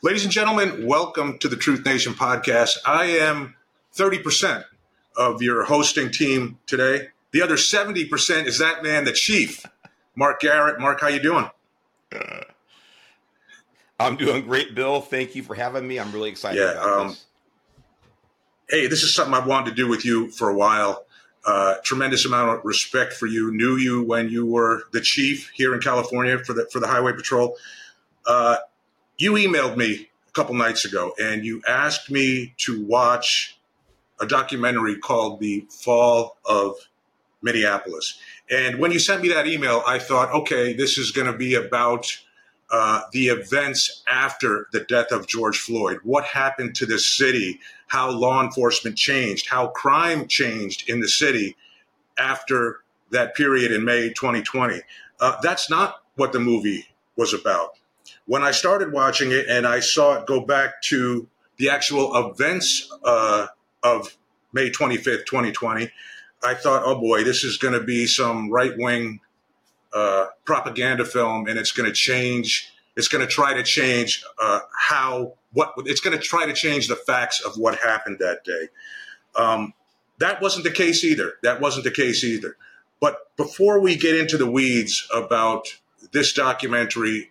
Ladies and gentlemen, welcome to the Truth Nation podcast. I am 30% of your hosting team today. The other 70% is that man, the chief, Mark Garrett. Mark, how you doing? Uh, I'm doing great, Bill. Thank you for having me. I'm really excited yeah, um, this. Hey, this is something I've wanted to do with you for a while. Uh, tremendous amount of respect for you. Knew you when you were the chief here in California for the for the Highway Patrol. Uh, you emailed me a couple nights ago and you asked me to watch a documentary called The Fall of Minneapolis. And when you sent me that email, I thought, okay, this is going to be about uh, the events after the death of George Floyd. What happened to the city? How law enforcement changed? How crime changed in the city after that period in May 2020? Uh, that's not what the movie was about. When I started watching it and I saw it go back to the actual events uh, of May 25th, 2020, I thought, oh boy, this is going to be some right wing uh, propaganda film, and it's going to change. It's going to try to change uh, how what it's going to try to change the facts of what happened that day. Um, that wasn't the case either. That wasn't the case either. But before we get into the weeds about this documentary,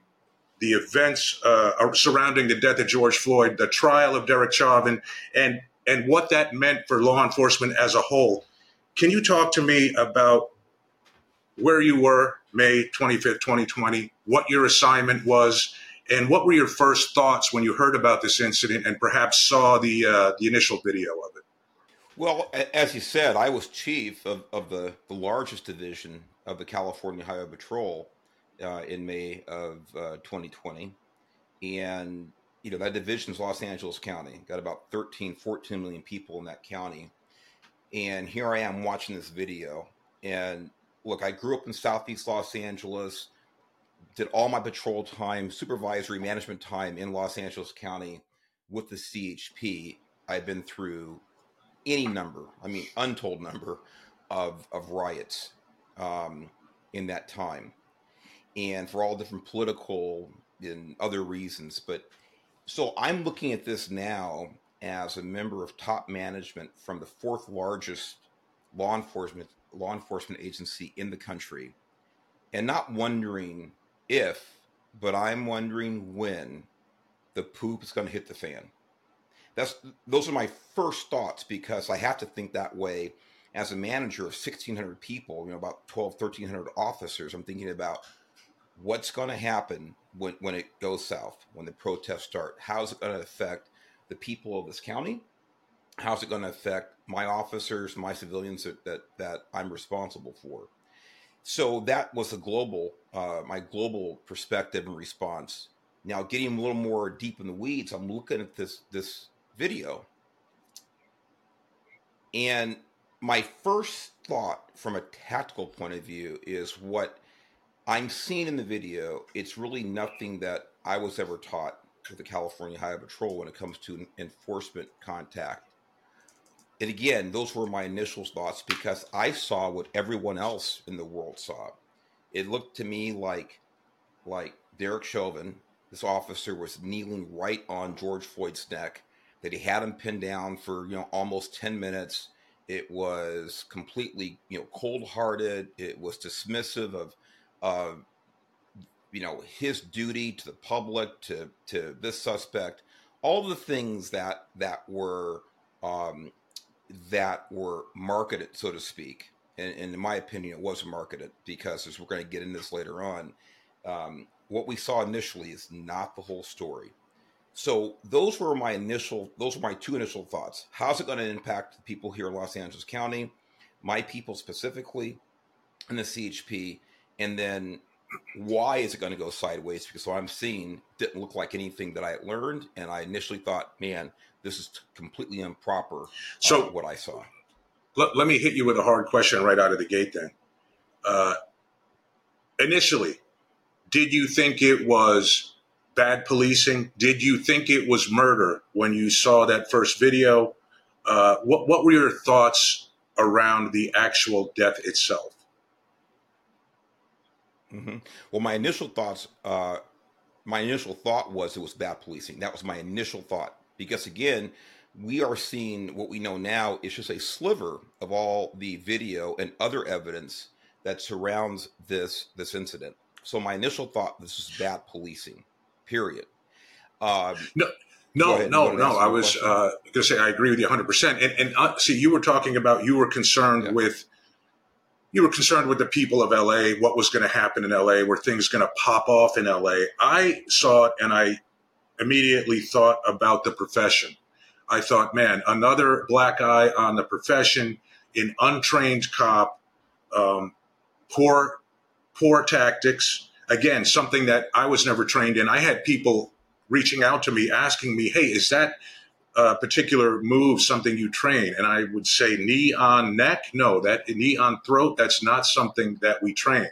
the events uh, surrounding the death of George Floyd, the trial of Derek Chauvin, and and what that meant for law enforcement as a whole. Can you talk to me about where you were May 25th, 2020, what your assignment was, and what were your first thoughts when you heard about this incident and perhaps saw the uh, the initial video of it? Well, as you said, I was chief of, of the, the largest division of the California Highway Patrol uh, in May of uh, 2020. And, you know, that division is Los Angeles County, got about 13, 14 million people in that county. And here I am watching this video. And look, I grew up in Southeast Los Angeles, did all my patrol time, supervisory management time in Los Angeles County with the CHP. I've been through any number, I mean, untold number of, of riots um, in that time and for all different political and other reasons. But so I'm looking at this now as a member of top management from the fourth largest law enforcement law enforcement agency in the country and not wondering if but i'm wondering when the poop is going to hit the fan that's those are my first thoughts because i have to think that way as a manager of 1600 people you know about 12 1300 officers i'm thinking about what's going to happen when, when it goes south, when the protests start? How's it going to affect the people of this county? How's it going to affect my officers, my civilians that, that, that I'm responsible for? So that was a global, uh, my global perspective and response. Now, getting a little more deep in the weeds, I'm looking at this this video, and my first thought, from a tactical point of view, is what I'm seeing in the video, it's really nothing that I was ever taught with the California Highway Patrol when it comes to enforcement contact. And again, those were my initial thoughts because I saw what everyone else in the world saw. It looked to me like like Derek Chauvin, this officer was kneeling right on George Floyd's neck, that he had him pinned down for, you know, almost 10 minutes. It was completely, you know, cold-hearted. It was dismissive of uh, you know, his duty to the public, to to this suspect, all the things that that were um, that were marketed, so to speak. And, and, in my opinion, it was marketed because, as we're going to get into this later on, um, what we saw initially is not the whole story. So those were my initial, those were my two initial thoughts. How's it going to impact the people here in Los Angeles County, my people specifically, and the CHP? And then why is it going to go sideways? Because what I'm seeing didn't look like anything that I had learned, and I initially thought, man, this is completely improper. Uh, so uh, what I saw. Let, let, me hit you with a hard question right out of the gate. Then, uh, initially, did you think it was bad policing? Did you think it was murder when you saw that first video? Uh, what What were your thoughts around the actual death itself? Mm-hmm. Well, my initial thoughts uh, my initial thought was it was bad policing. That was my initial thought because again, we are seeing what we know now is just a sliver of all the video and other evidence that surrounds this this incident. So my initial thought this is bad policing. Period. Um, no, no, no, no. I was uh, going to say I agree with you 100. percent And, and uh, see, you were talking about you were concerned yeah. with you were concerned with the people of LA, what was going to happen in LA, were things going to pop off in LA. I saw it and I immediately thought about the profession. I thought, man, another black eye on the profession, an untrained cop, um, poor, poor tactics. Again, something that I was never trained in. I had people reaching out to me asking me, "Hey, is that a particular move something you train?" And I would say, "Knee on neck? No, that knee on throat. That's not something that we train."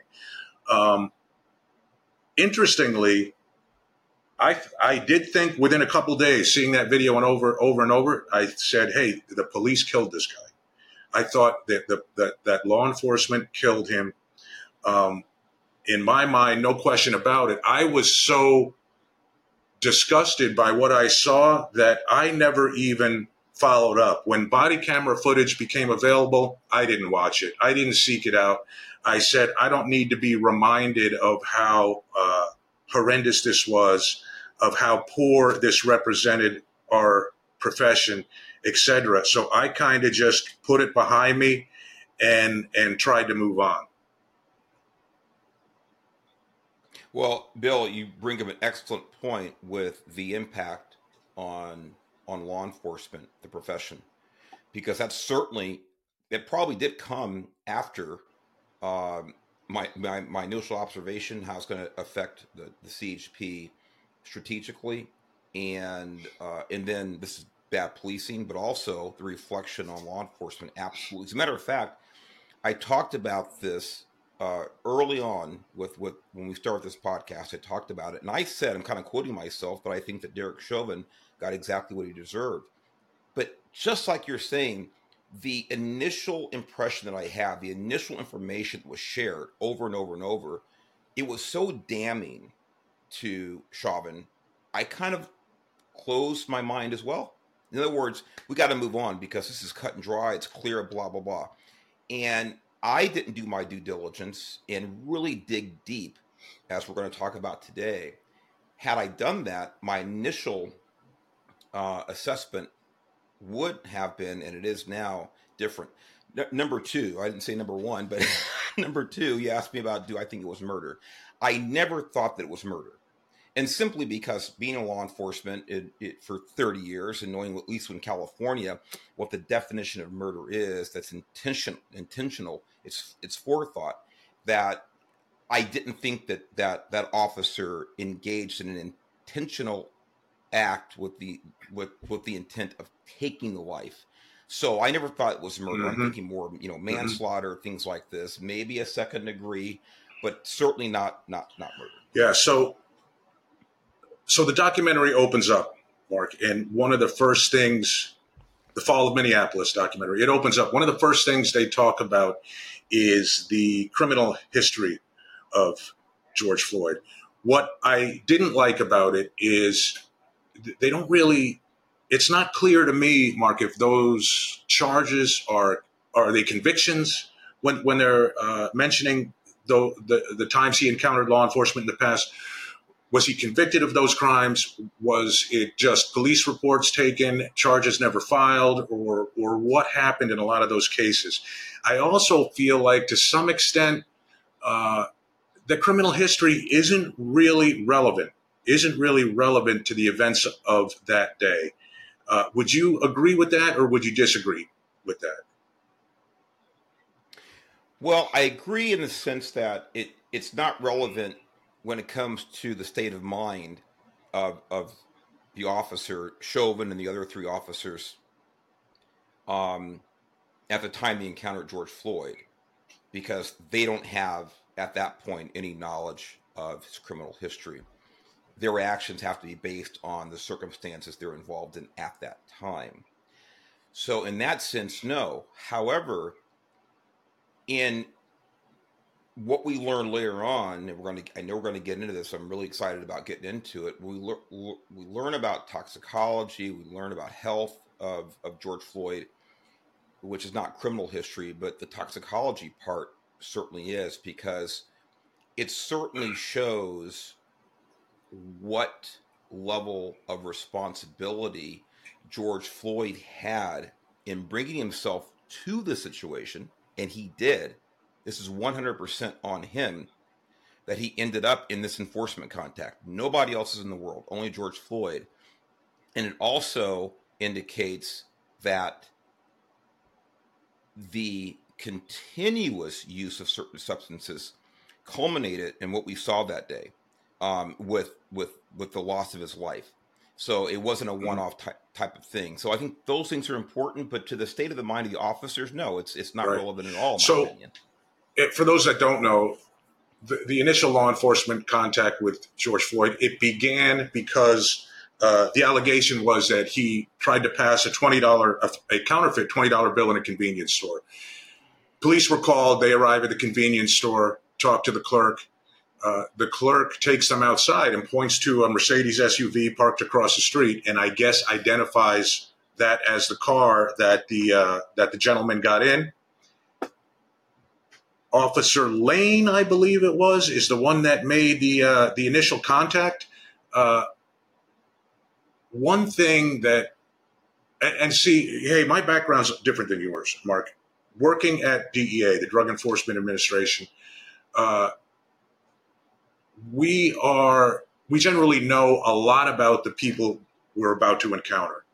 Um, interestingly, I I did think within a couple days, seeing that video and over over and over, I said, "Hey, the police killed this guy." I thought that the, that that law enforcement killed him. Um, in my mind, no question about it. I was so disgusted by what I saw that I never even followed up. When body camera footage became available, I didn't watch it. I didn't seek it out. I said, I don't need to be reminded of how uh, horrendous this was, of how poor this represented our profession, etc. So I kind of just put it behind me and and tried to move on. Well, Bill, you bring up an excellent point with the impact on on law enforcement, the profession, because that's certainly it. Probably did come after um, my, my my initial observation how it's going to affect the, the CHP strategically, and uh, and then this is bad policing, but also the reflection on law enforcement. Absolutely, as a matter of fact, I talked about this uh, early on with, with when we started this podcast, I talked about it, and I said I'm kind of quoting myself, but I think that Derek Chauvin got exactly what he deserved. But just like you're saying, the initial impression that I had, the initial information that was shared over and over and over, it was so damning to Chauvin. I kind of closed my mind as well. In other words, we got to move on because this is cut and dry. It's clear, blah blah blah. And I didn't do my due diligence and really dig deep, as we're going to talk about today. Had I done that, my initial uh, assessment would have been, and it is now, different. N- number two, I didn't say number one, but number two, you asked me about do I think it was murder? I never thought that it was murder and simply because being a law enforcement it, it, for 30 years and knowing at least in california what the definition of murder is that's intention intentional it's it's forethought that i didn't think that that that officer engaged in an intentional act with the with with the intent of taking the life so i never thought it was murder mm-hmm. i'm thinking more you know mm-hmm. manslaughter mm-hmm. things like this maybe a second degree but certainly not not not murder yeah so so the documentary opens up, Mark, and one of the first things, the Fall of Minneapolis documentary, it opens up. One of the first things they talk about is the criminal history of George Floyd. What I didn't like about it is they don't really. It's not clear to me, Mark, if those charges are are they convictions when when they're uh, mentioning the, the the times he encountered law enforcement in the past was he convicted of those crimes? Was it just police reports taken, charges never filed, or or what happened in a lot of those cases? I also feel like, to some extent, uh, the criminal history isn't really relevant. Isn't really relevant to the events of that day. Uh, would you agree with that, or would you disagree with that? Well, I agree in the sense that it it's not relevant when it comes to the state of mind of of the officer Chauvin and the other three officers um, at the time they encountered George Floyd, because they don't have at that point any knowledge of his criminal history. Their actions have to be based on the circumstances they're involved in at that time. So, in that sense, no. However, in what we learn later on, and we're going to, I know we're going to get into this. I'm really excited about getting into it. We, le- we learn about toxicology, we learn about health of, of George Floyd, which is not criminal history, but the toxicology part certainly is because it certainly shows what level of responsibility George Floyd had in bringing himself to the situation, and he did this is 100% on him that he ended up in this enforcement contact. Nobody else is in the world, only George Floyd. And it also indicates that the continuous use of certain substances culminated in what we saw that day um, with with with the loss of his life. So it wasn't a mm-hmm. one-off type type of thing. So I think those things are important, but to the state of the mind of the officers, no, it's it's not right. relevant at all. so opinion it, for those that don't know, the, the, initial law enforcement contact with George Floyd, it began because uh, the allegation was that he tried to pass a twenty dollar a, a counterfeit twenty dollar bill in a convenience store. Police were called. They arrive at the convenience store, talk to the clerk. Uh, the clerk takes them outside and points to a Mercedes SUV parked across the street, and I guess identifies that as the car that the uh, that the gentleman got in Officer Lane, I believe it was, is the one that made the uh, the initial contact. Uh, one thing that, and, see, hey, my background's different than yours, Mark. Working at DEA, the Drug Enforcement Administration, uh, we are we generally know a lot about the people we're about to encounter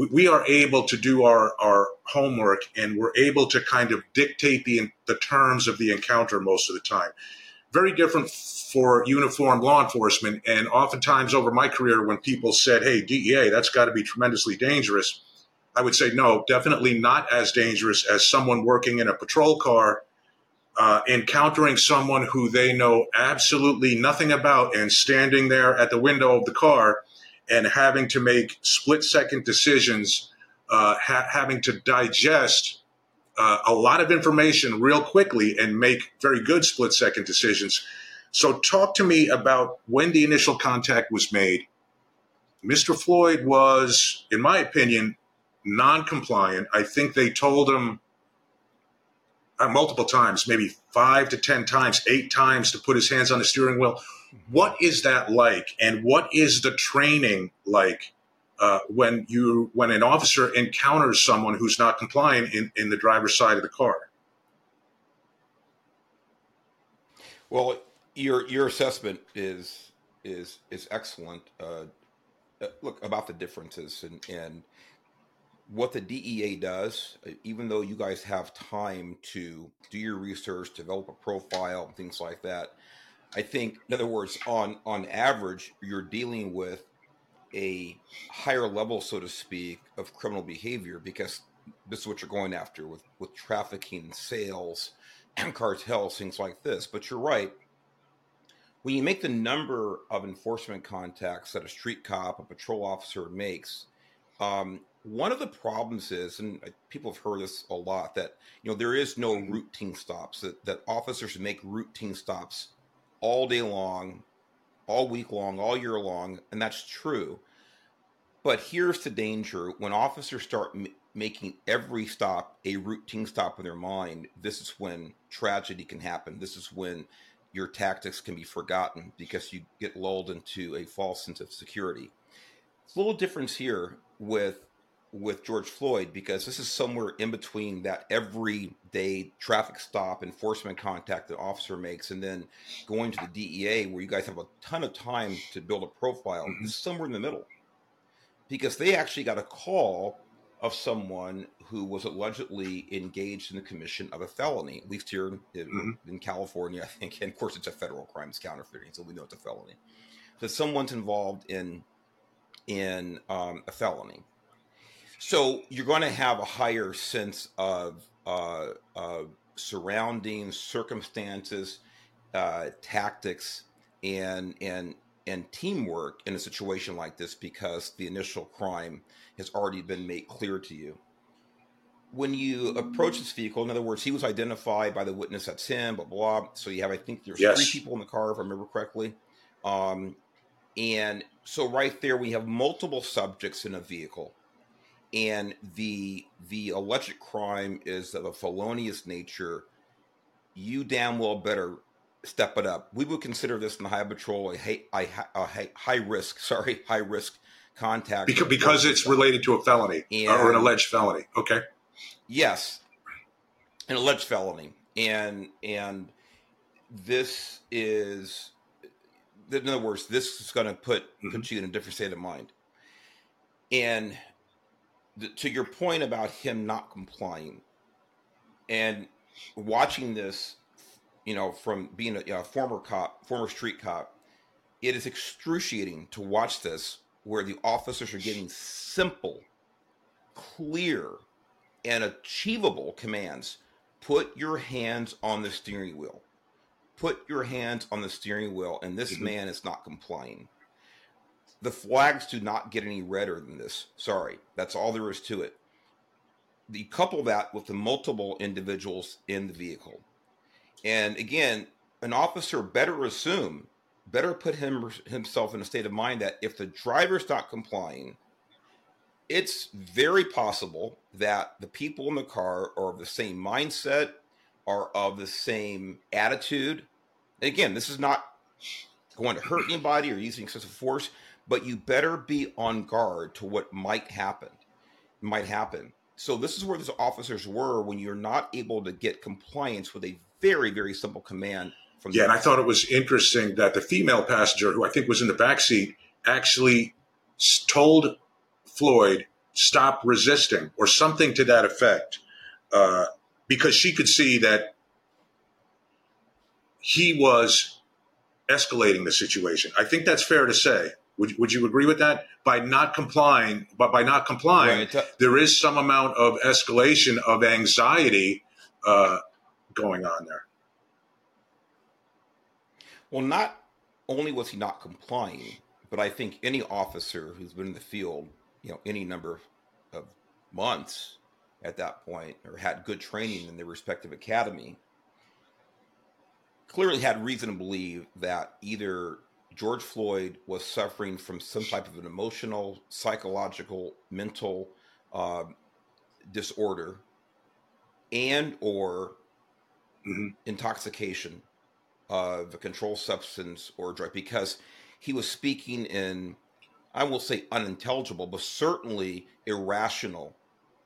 we, we are able to do our, our homework and we're able to kind of dictate the, the terms of the encounter most of the time. Very different for uniformed law enforcement. And oftentimes over my career, when people said, hey, DEA, that's got to be tremendously dangerous, I would say, no, definitely not as dangerous as someone working in a patrol car uh, encountering someone who they know absolutely nothing about and standing there at the window of the car and having to make split second decisions, uh, ha- having to digest uh, a lot of information real quickly and make very good split second decisions. So, talk to me about when the initial contact was made. Mr. Floyd was, in my opinion, non compliant. I think they told him uh, multiple times, maybe five to 10 times, eight times to put his hands on the steering wheel. What is that like, and what is the training like uh, when you when an officer encounters someone who's not compliant in, in the driver's side of the car? Well, your your assessment is is is excellent. Uh, uh look about the differences and and what the DEA does, uh, even though you guys have time to do your research, develop a profile, things like that, I think, in other words, on on average, you're dealing with a higher level, so to speak, of criminal behavior because this is what you're going after with with trafficking, sales, and cartels, things like this. But you're right. When you make the number of enforcement contacts that a street cop, a patrol officer makes, um, one of the problems is, and people have heard this a lot, that you know there is no routine stops. That that officers make routine stops all day long, all week long, all year long, and that's true. But here's the danger when officers start m- making every stop a routine stop in their mind, this is when tragedy can happen. This is when your tactics can be forgotten because you get lulled into a false sense of security. It's a little difference here with with George Floyd because this is somewhere in between that everyday traffic stop enforcement contact the officer makes and then going to the DEA where you guys have a ton of time to build a profile. Mm-hmm. This is somewhere in the middle because they actually got a call of someone who was allegedly engaged in the commission of a felony, at least here in, mm-hmm. in California, I think. And of course, it's a federal crime, it's counterfeiting, so we know it's a felony. So someone's involved in in um, a felony so you're going to have a higher sense of, uh, surroundings, circumstances, uh, tactics, and and and teamwork in a situation like this because the initial crime has already been made clear to you. when you approach this vehicle, in other words, he was identified by the witness that's him, blah blah. So you have, I think, there's yes. three people in the car, if I remember correctly. Um, and so right there, we have multiple subjects in a vehicle, and the the alleged crime is of a felonious nature. You damn well better step it up. We would consider this in the Highway Patrol a high, a high, high risk, sorry, high risk contact because, because it's related to a felony and, or an alleged felony. Okay. Yes, an alleged felony, and and this is, in other words, this is going to put mm-hmm. put you in a different state of mind. And to your point about him not complying, and watching this, you know, from being a know, former cop, former street cop, it is excruciating to watch this where the officers are getting simple, clear, and achievable commands. Put your hands on the steering wheel. Put your hands on the steering wheel, and this mm-hmm. man is not complying. The flags do not get any redder than this. Sorry, that's all there is to it. You couple that with the multiple individuals in the vehicle. And again, an officer better assume better put him himself in a state of mind that if the driver's not complying, it's very possible that the people in the car are of the same mindset, are of the same attitude. And again, this is not going to hurt anybody or using excessive force, but you better be on guard to what might happen. Might happen. So this is where these officers were when you're not able to get compliance with a very, very simple command from yeah, and I thought it was interesting that the female passenger, who I think was in the back seat, actually told Floyd stop resisting or something to that effect, uh, because she could see that he was escalating the situation. I think that's fair to say. Would, would you agree with that? By not complying, but by not complying, right. there is some amount of escalation of anxiety uh, going on there. Well, not only was he not complying, but I think any officer who's been in the field, you know, any number of months at that point or had good training in their respective academy clearly had reason to believe that either George Floyd was suffering from some type of an emotional, psychological, mental uh, disorder and or mm-hmm. intoxication of a controlled substance or drug because he was speaking in, I will say, unintelligible, but certainly irrational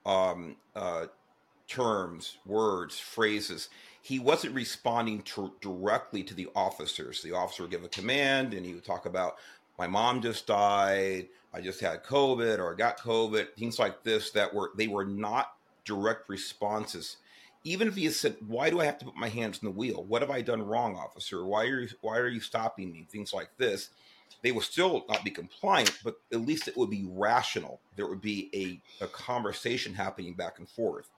um, uh, terms, words, phrases. He wasn't responding to, directly to the officers. The officer would give a command, and he would talk about, "My mom just died. I just had COVID, or I got COVID." Things like this that were they were not direct responses even if he said, "Why do I have to put my hands in the wheel? What have I done wrong, officer? Why are you, why are you stopping me?" Things like this, they will still not be compliant, but at least it would be rational. There would be a, a conversation happening back and forth.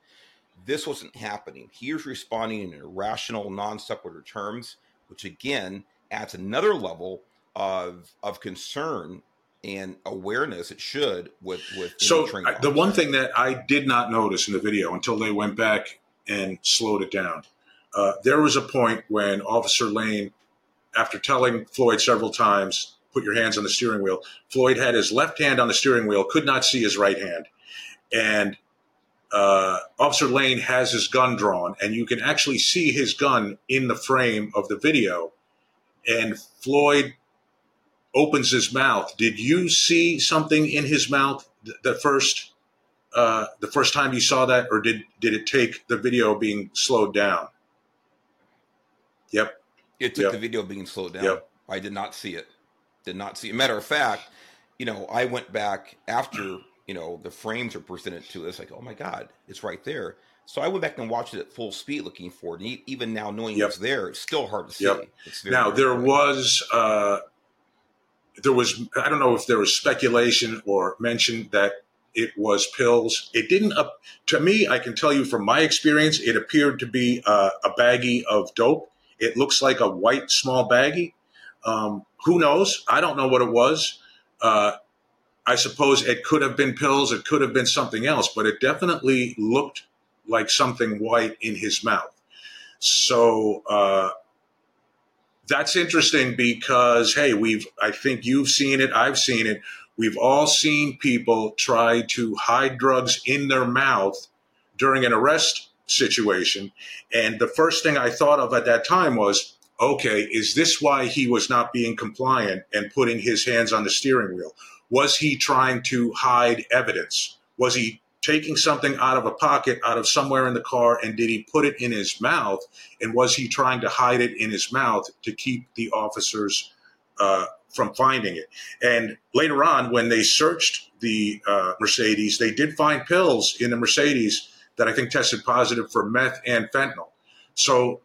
This wasn't happening. He was responding in irrational, non sequitur terms, which again adds another level of of concern and awareness it should with with so I, the one thing that i did not notice in the video until they went back and slowed it down. Uh, there was a point when Officer Lane, after telling Floyd several times, put your hands on the steering wheel, Floyd had his left hand on the steering wheel, could not see his right hand. And uh, Officer Lane has his gun drawn, and you can actually see his gun in the frame of the video. And Floyd opens his mouth. Did you see something in his mouth the first uh, the first time you saw that, or did did it take the video being slowed down? Yep. It took yep. the video being slowed down. Yep. I did not see it. Did not see it. Matter of fact, you know, I went back after you know the frames are presented to us. Like, oh my god, it's right there. So I went back and watched it at full speed, looking for it. And even now, knowing yep. it's there, it's still hard to see. Yep. now there was uh, there was I don't know if there was speculation or mention that it was pills. It didn't, uh, to me, I can tell you from my experience, it appeared to be uh, a baggie of dope. It looks like a white small baggie. Um, who knows? I don't know what it was. Uh, I suppose it could have been pills. It could have been something else, but it definitely looked like something white in his mouth. So uh, that's interesting because hey, we've I think you've seen it, I've seen it. We've all seen people try to hide drugs in their mouth during an arrest situation. And the first thing I thought of at that time was, okay, is this why he was not being compliant and putting his hands on the steering wheel? Was he trying to hide evidence? Was he taking something out of a pocket out of somewhere in the car and did he put it in his mouth? And was he trying to hide it in his mouth to keep the officers uh, from finding it? And later on when they searched the uh, mercedes they did find pills in the mercedes that i think tested positive for meth and fentanyl. So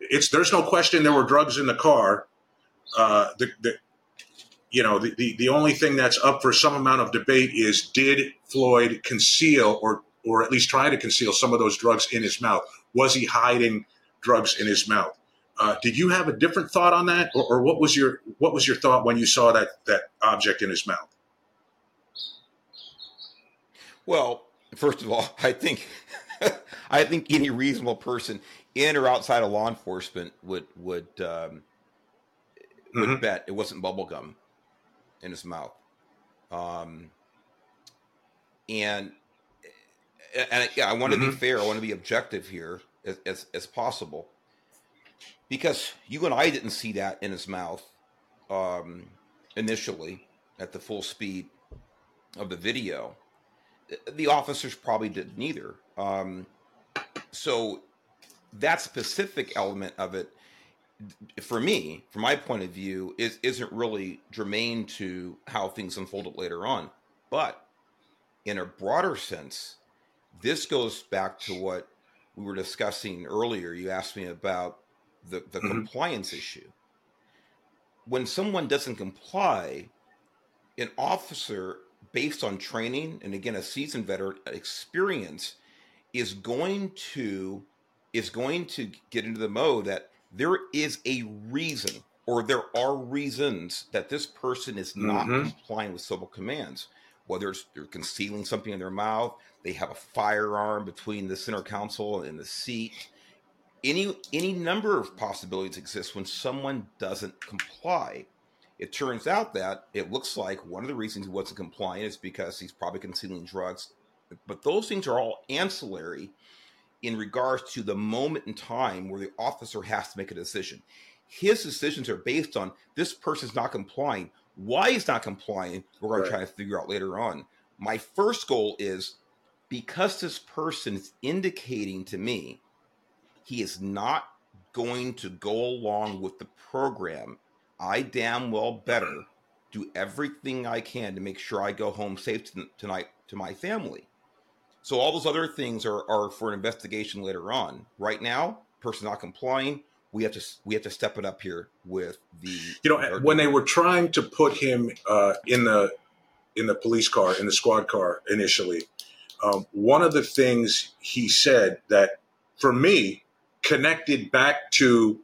it's there's no question there were drugs in the car. Uh, the, the, you know, the, the, the only thing that's up for some amount of debate is did Floyd conceal or or at least try to conceal some of those drugs in his mouth? Was he hiding drugs in his mouth? Uh, did you have a different thought on that, or, or, what was your what was your thought when you saw that that object in his mouth? Well, first of all, I think I think any reasonable person in or outside of law enforcement would would um, would mm-hmm. bet it wasn't bubble gum in his mouth. Um, and and yeah, I want to mm-hmm. be fair. I want to be objective here as, as, as possible because you and I didn't see that in his mouth um, initially at the full speed of the video. The officers probably didn't either. Um, so that specific element of it for me, from my point of view, is isn't really germane to how things unfolded later on. But in a broader sense, this goes back to what we were discussing earlier. You asked me about the, the mm-hmm. compliance issue. When someone doesn't comply, an officer, based on training and again a seasoned veteran experience, is going to is going to get into the mode that there is a reason or there are reasons that this person is not mm-hmm. complying with civil commands. Whether it's they're concealing something in their mouth, they have a firearm between the center console and the seat. Any any number of possibilities exist when someone doesn't comply. It turns out that it looks like one of the reasons he wasn't complying is because he's probably concealing drugs. But those things are all ancillary in regards to the moment in time where the officer has to make a decision. His decisions are based on this person's not complying. Why he's not complying, we're going right. to try to figure out later on. My first goal is because this person is indicating to me he is not going to go along with the program, I damn well better do everything I can to make sure I go home safe tonight to my family. So all those other things are, are for an investigation later on. Right now, person not complying, we have to we have to step it up here with the you know when they were trying to put him uh, in the in the police car in the squad car initially um, one of the things he said that for me connected back to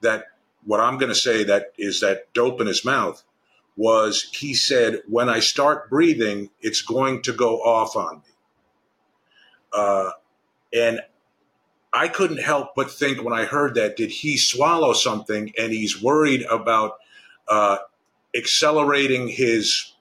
that what i'm going to say that is that dope in his mouth was he said when i start breathing it's going to go off on me uh, and I couldn't help but think when I heard that, did he swallow something and he's worried about uh, accelerating his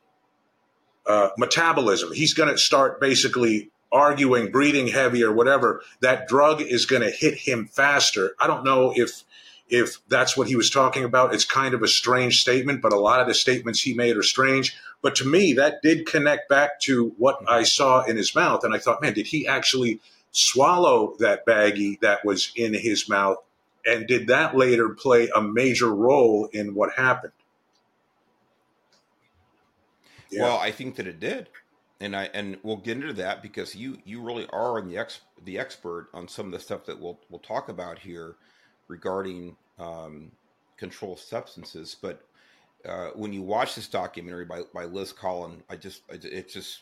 uh, metabolism? He's going to start basically arguing, breathing heavy or whatever. That drug is going to hit him faster. I don't know if if that's what he was talking about. It's kind of a strange statement, but a lot of the statements he made are strange. But to me, that did connect back to what I saw in his mouth. And I thought, man, did he actually swallow that baggie that was in his mouth? And did that later play a major role in what happened? Yeah. Well, I think that it did. And I and we'll get into that because you you really are on the ex, the expert on some of the stuff that we'll we'll talk about here regarding um, controlled substances. But uh, when you watch this documentary by, by Liz Collin, I just it's just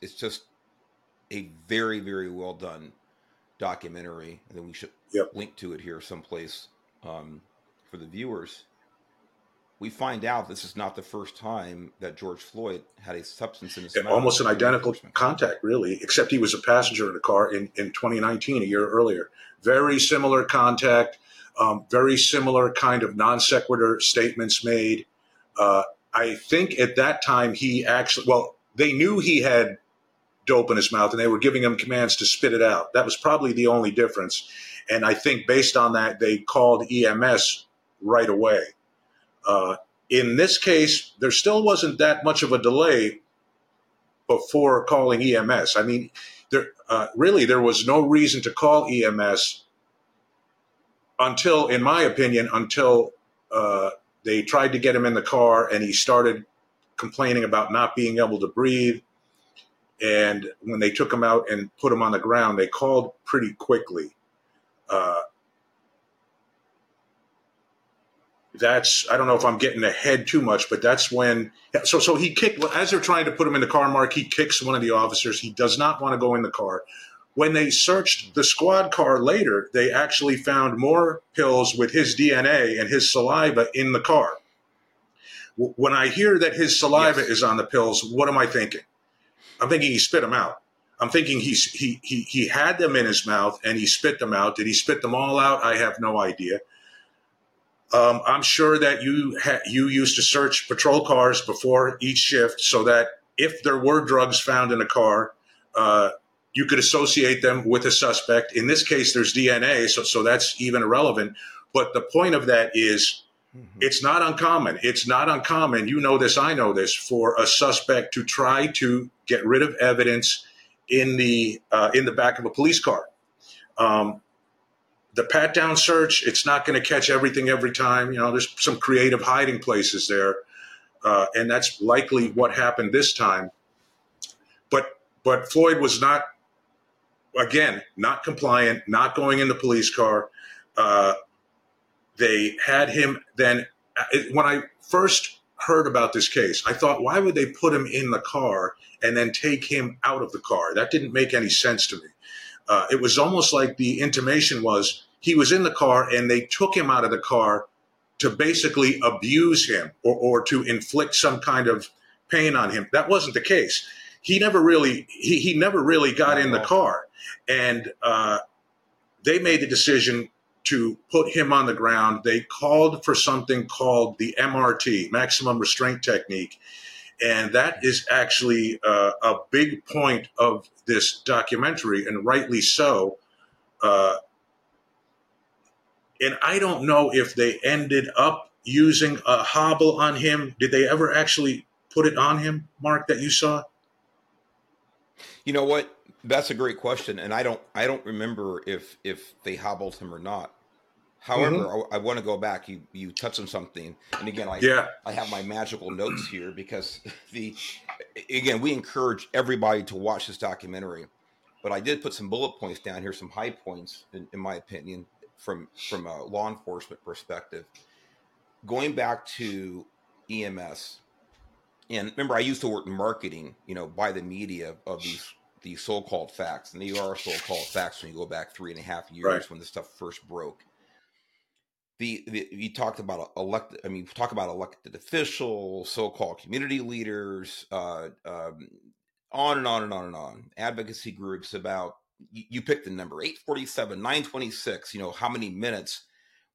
it's just a very very well done documentary, and then we should yep. link to it here someplace um, for the viewers. we find out this is not the first time that George Floyd had a substance in his mouth. Almost an identical contact, really, except he was a passenger in a car in, in 2019, a year earlier. Very similar contact, um, very similar kind of non sequitur statements made. Uh, I think at that time he actually, well, they knew he had dope in his mouth and they were giving him commands to spit it out. That was probably the only difference. And I think based on that, they called EMS right away. Uh, in this case, there still wasn't that much of a delay before calling EMS. I mean, there uh, really there was no reason to call EMS until, in my opinion, until uh, they tried to get him in the car and he started complaining about not being able to breathe. And when they took him out and put him on the ground, they called pretty quickly. Uh, that's I don't know if I'm getting ahead too much, but that's when so so he kicked as they're trying to put him in the car. Mark he kicks one of the officers. He does not want to go in the car. When they searched the squad car later, they actually found more pills with his DNA and his saliva in the car. When I hear that his saliva yes. is on the pills, what am I thinking? I'm thinking he spit them out. I'm thinking he's he he he had them in his mouth and he spit them out. Did he spit them all out? I have no idea. Um, I'm sure that you ha- you used to search patrol cars before each shift so that if there were drugs found in a car, uh, you could associate them with a suspect. In this case, there's DNA, so so that's even irrelevant. But the point of that is, mm-hmm. it's not uncommon. It's not uncommon. You know this. I know this. For a suspect to try to get rid of evidence in the uh, in the back of a police car. Um, the pat down search, it's not going to catch everything every time. You know, there's some creative hiding places there, uh, and that's likely what happened this time. But but Floyd was not, again, not compliant, not going in the police car. Uh, they had him then. When I first heard about this case, I thought, why would they put him in the car and then take him out of the car? That didn't make any sense to me. Uh, it was almost like the intimation was he was in the car and they took him out of the car to basically abuse him or, or to inflict some kind of pain on him. That wasn't the case. He never really he, he never really got in the car, and uh, they made the decision to put him on the ground. They called for something called the MRT, maximum restraint technique. And that is actually uh, a big point of this documentary, and rightly so. Uh, and I don't know if they ended up using a hobble on him. Did they ever actually put it on him, Mark, that you saw? You know what? That's a great question, and I don't I don't remember if if they hobbled him or not. However, mm-hmm. I, I, want to go back. You you touched on something, and again, I yeah. I have my magical notes here because the again we encourage everybody to watch this documentary, but I did put some bullet points down here, some high points in, in my opinion from from a law enforcement perspective. Going back to EMS, and remember, I used to work marketing, you know, by the media of these these so-called facts, and they are so-called facts when you go back three and a half years right. when this stuff first broke the, the you talked about elected. I mean, talk about elected officials, so-called community leaders, uh, um, on and on and on and on. Advocacy groups about you, you picked the number 847, 926. You know how many minutes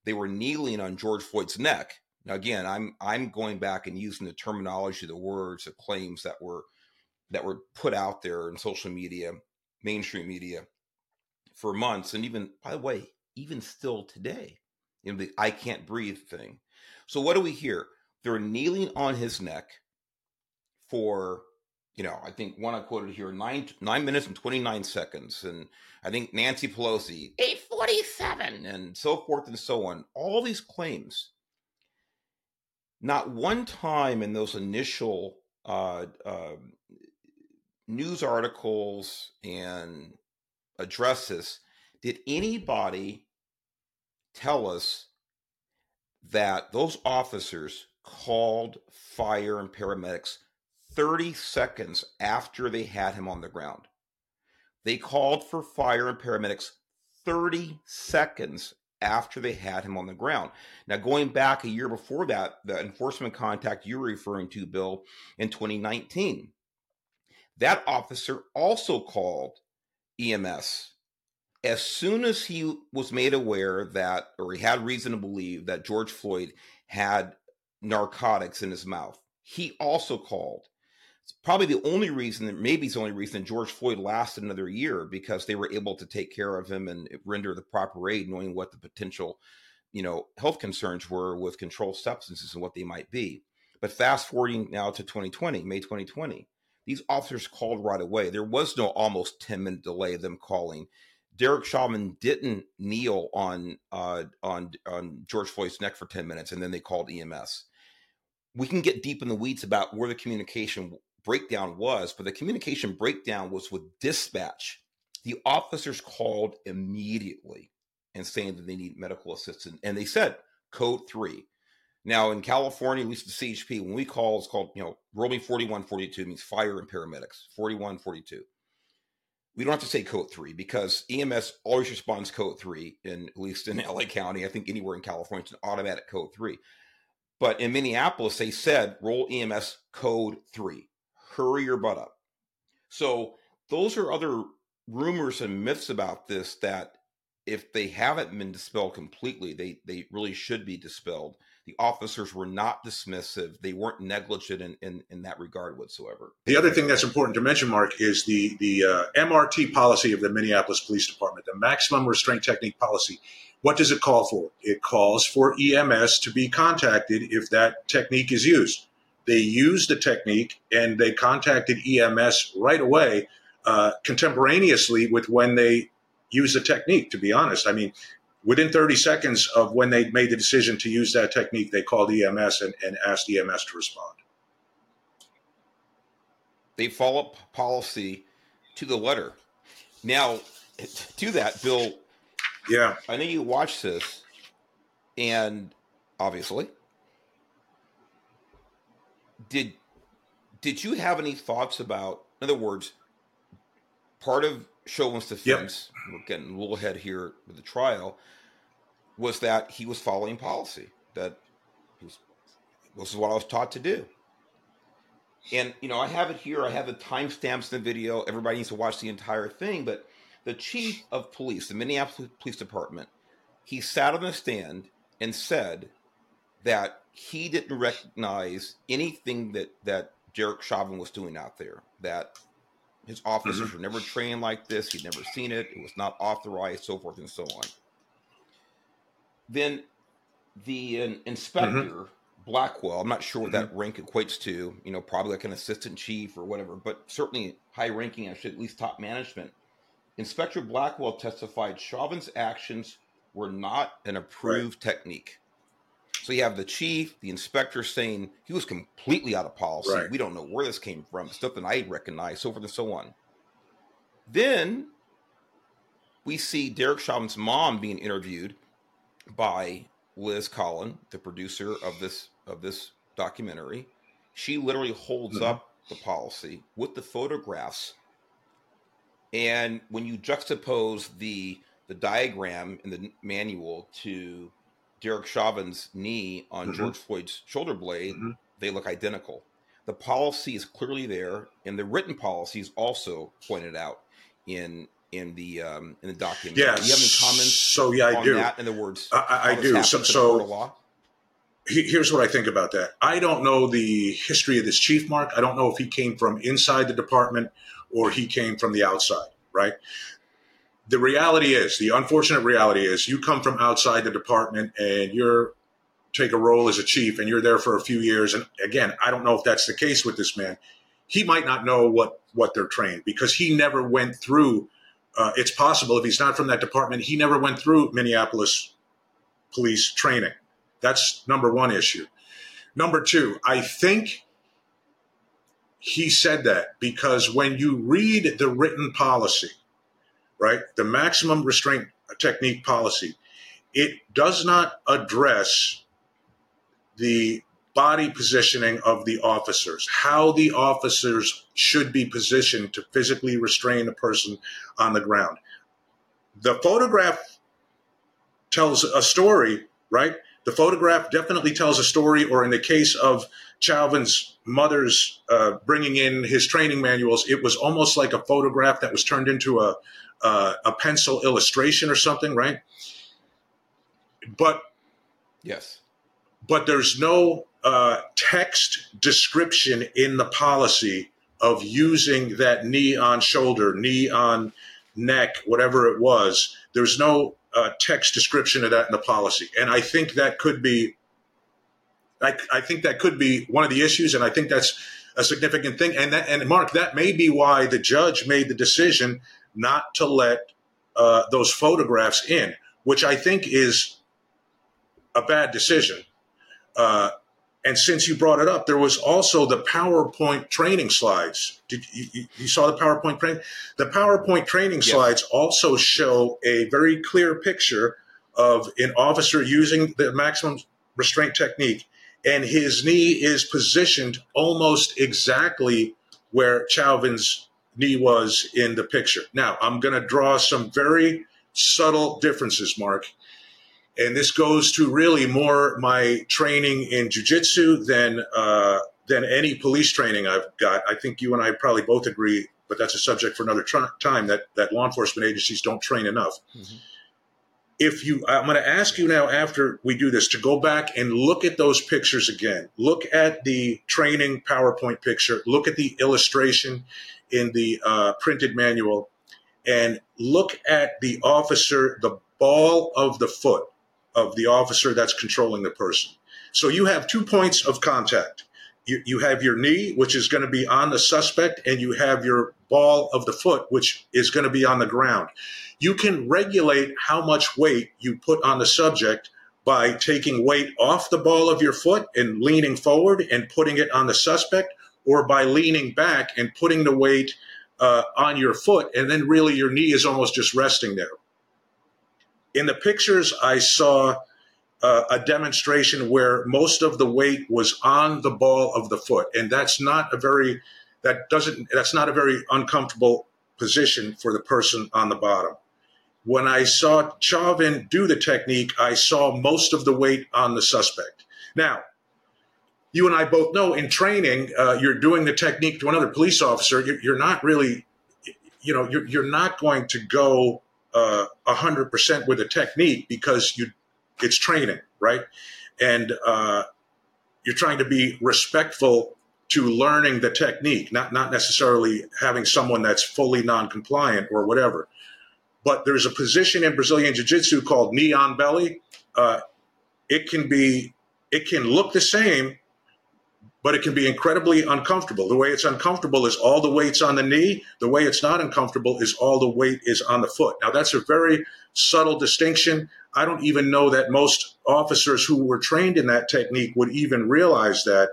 they were kneeling on George Floyd's neck. Now, again, I'm I'm going back and using the terminology, the words, the claims that were that were put out there in social media, mainstream media, for months, and even by the way, even still today you know, the I can't breathe thing. So what do we hear? They're kneeling on his neck for, you know, I think one I quoted here nine nine minutes and twenty nine seconds, and I think Nancy Pelosi eight forty seven, and so forth and so on. All these claims. Not one time in those initial uh, uh, news articles and addresses did anybody tell us that those officers called fire and paramedics 30 seconds after they had him on the ground. They called for fire and paramedics 30 seconds after they had him on the ground. Now, going back a year before that, the enforcement contact you're referring to, Bill, in 2019, that officer also called EMS as soon as he was made aware that, or he had reason to believe that George Floyd had narcotics in his mouth, he also called. Probably the only reason, maybe it's the only reason George Floyd lasted another year because they were able to take care of him and render the proper aid, knowing what the potential, you know, health concerns were with controlled substances and what they might be. But fast forwarding now to 2020, May 2020, these officers called right away. There was no almost 10 minute delay of them calling Derek Chauvin didn't kneel on uh, on on George Floyd's neck for ten minutes, and then they called EMS. We can get deep in the weeds about where the communication breakdown was, but the communication breakdown was with dispatch. The officers called immediately and saying that they need medical assistance, and they said code three. Now in California, at least the CHP, when we call, it's called you know one forty two means fire and paramedics forty one forty two we don't have to say code three because EMS always responds code three, in at least in LA County. I think anywhere in California, it's an automatic code three. But in Minneapolis, they said roll EMS code three. Hurry your butt up. So those are other rumors and myths about this that if they haven't been dispelled completely, they they really should be dispelled the officers were not dismissive. They weren't negligent in, in, in, that regard whatsoever. The other thing that's important to mention, Mark, is the, the uh, MRT policy of the Minneapolis Police Department, the maximum restraint technique policy. What does it call for? It calls for EMS to be contacted if that technique is used. They used the technique and they contacted EMS right away, uh, contemporaneously with when they used the technique, to be honest. I mean, within 30 seconds of when they made the decision to use that technique, they called EMS and, and asked EMS to respond. They follow policy to the letter. Now, to that, Bill. Yeah. I know you watched this, and obviously, did did you have any thoughts about? In other words, part of Chauvin's defense, yep. we're getting a little ahead here with the trial, was that he was following policy. That was, this is what I was taught to do. And you know, I have it here. I have the timestamps in the video. Everybody needs to watch the entire thing. But the chief of police, the Minneapolis Police Department, he sat on the stand and said that he didn't recognize anything that that Derek Chauvin was doing out there. That his officers mm-hmm. were never trained like this. He'd never seen it. It was not authorized, so forth and so on. Then the uh, inspector, mm-hmm. Blackwell, I'm not sure what mm-hmm. that rank equates to, you know, probably like an assistant chief or whatever, but certainly high ranking, I should at least top management. Inspector Blackwell testified Chauvin's actions were not an approved right. technique. So you have the chief, the inspector saying he was completely out of policy. Right. We don't know where this came from. Stuff that I recognize, so forth and so on. Then we see Derek Chauvin's mom being interviewed by Liz Collin, the producer of this of this documentary. She literally holds mm-hmm. up the policy with the photographs. And when you juxtapose the the diagram in the manual to Derek Chauvin's knee on mm-hmm. George Floyd's shoulder blade, mm-hmm. they look identical. The policy is clearly there, and the written policy is also pointed out in in the um, in the document. Yes. Do you have any comments? So yeah, I do. That? In the words, I, I do. So, so here's what I think about that. I don't know the history of this chief, Mark. I don't know if he came from inside the department or he came from the outside. Right the reality is, the unfortunate reality is, you come from outside the department and you're take a role as a chief and you're there for a few years. And again, I don't know if that's the case with this man. He might not know what what they're trained because he never went through. Uh, it's possible if he's not from that department, he never went through Minneapolis police training. That's number one issue. Number two, I think he said that because when you read the written policy, right? The maximum restraint technique policy, it does not address the body positioning of the officers, how the officers should be positioned to physically restrain a person on the ground. The photograph tells a story, right? The photograph definitely tells a story, or in the case of Chauvin's mother's uh, bringing in his training manuals, it was almost like a photograph that was turned into a, uh, a pencil illustration or something, right? But yes, but there's no uh, text description in the policy of using that knee on shoulder, knee on neck, whatever it was. There's no uh, text description of that in the policy, and I think that could be. I, I think that could be one of the issues, and I think that's a significant thing. And that, and Mark, that may be why the judge made the decision not to let uh, those photographs in, which I think is a bad decision. Uh, and since you brought it up, there was also the PowerPoint training slides. Did you, you saw the PowerPoint training? The PowerPoint training yes. slides also show a very clear picture of an officer using the maximum restraint technique, and his knee is positioned almost exactly where Chauvin's was in the picture. Now, I'm going to draw some very subtle differences, Mark and this goes to really more my training in jujitsu than uh, than any police training I've got. I think you and I probably both agree, but that's a subject for another tr- time. That that law enforcement agencies don't train enough. Mm-hmm. If you, I'm going to ask you now after we do this to go back and look at those pictures again. Look at the training PowerPoint picture. Look at the illustration in the uh, printed manual, and look at the officer, the ball of the foot of the officer that's controlling the person. So you have two points of contact. You, you have your knee, which is going to be on the suspect, and you have your ball of the foot, which is going to be on the ground. You can regulate how much weight you put on the subject by taking weight off the ball of your foot and leaning forward and putting it on the suspect, or by leaning back and putting the weight uh, on your foot, and then really your knee is almost just resting there in the pictures, I saw uh, a demonstration where most of the weight was on the ball of the foot, and that's not a very that doesn't that's not a very uncomfortable position for the person on the bottom. When I saw Chauvin do the technique, I saw most of the weight on the suspect. Now, you and I both know in training, uh, you're doing the technique to another police officer. You're, you're not really, you know, you're, you're not going to go uh, a hundred percent with a technique because you it's training, right? And uh, you're trying to be respectful to learning the technique, not not necessarily having someone that's fully non-compliant or whatever. But there's a position in Brazilian Jiu-Jitsu called knee on belly. Uh, it can be, it can look the same, but it can be incredibly uncomfortable. The way it's uncomfortable is all the weight's on the knee. The way it's not uncomfortable is all the weight is on the foot. Now, that's a very subtle distinction. I don't even know that most officers who were trained in that technique would even realize that.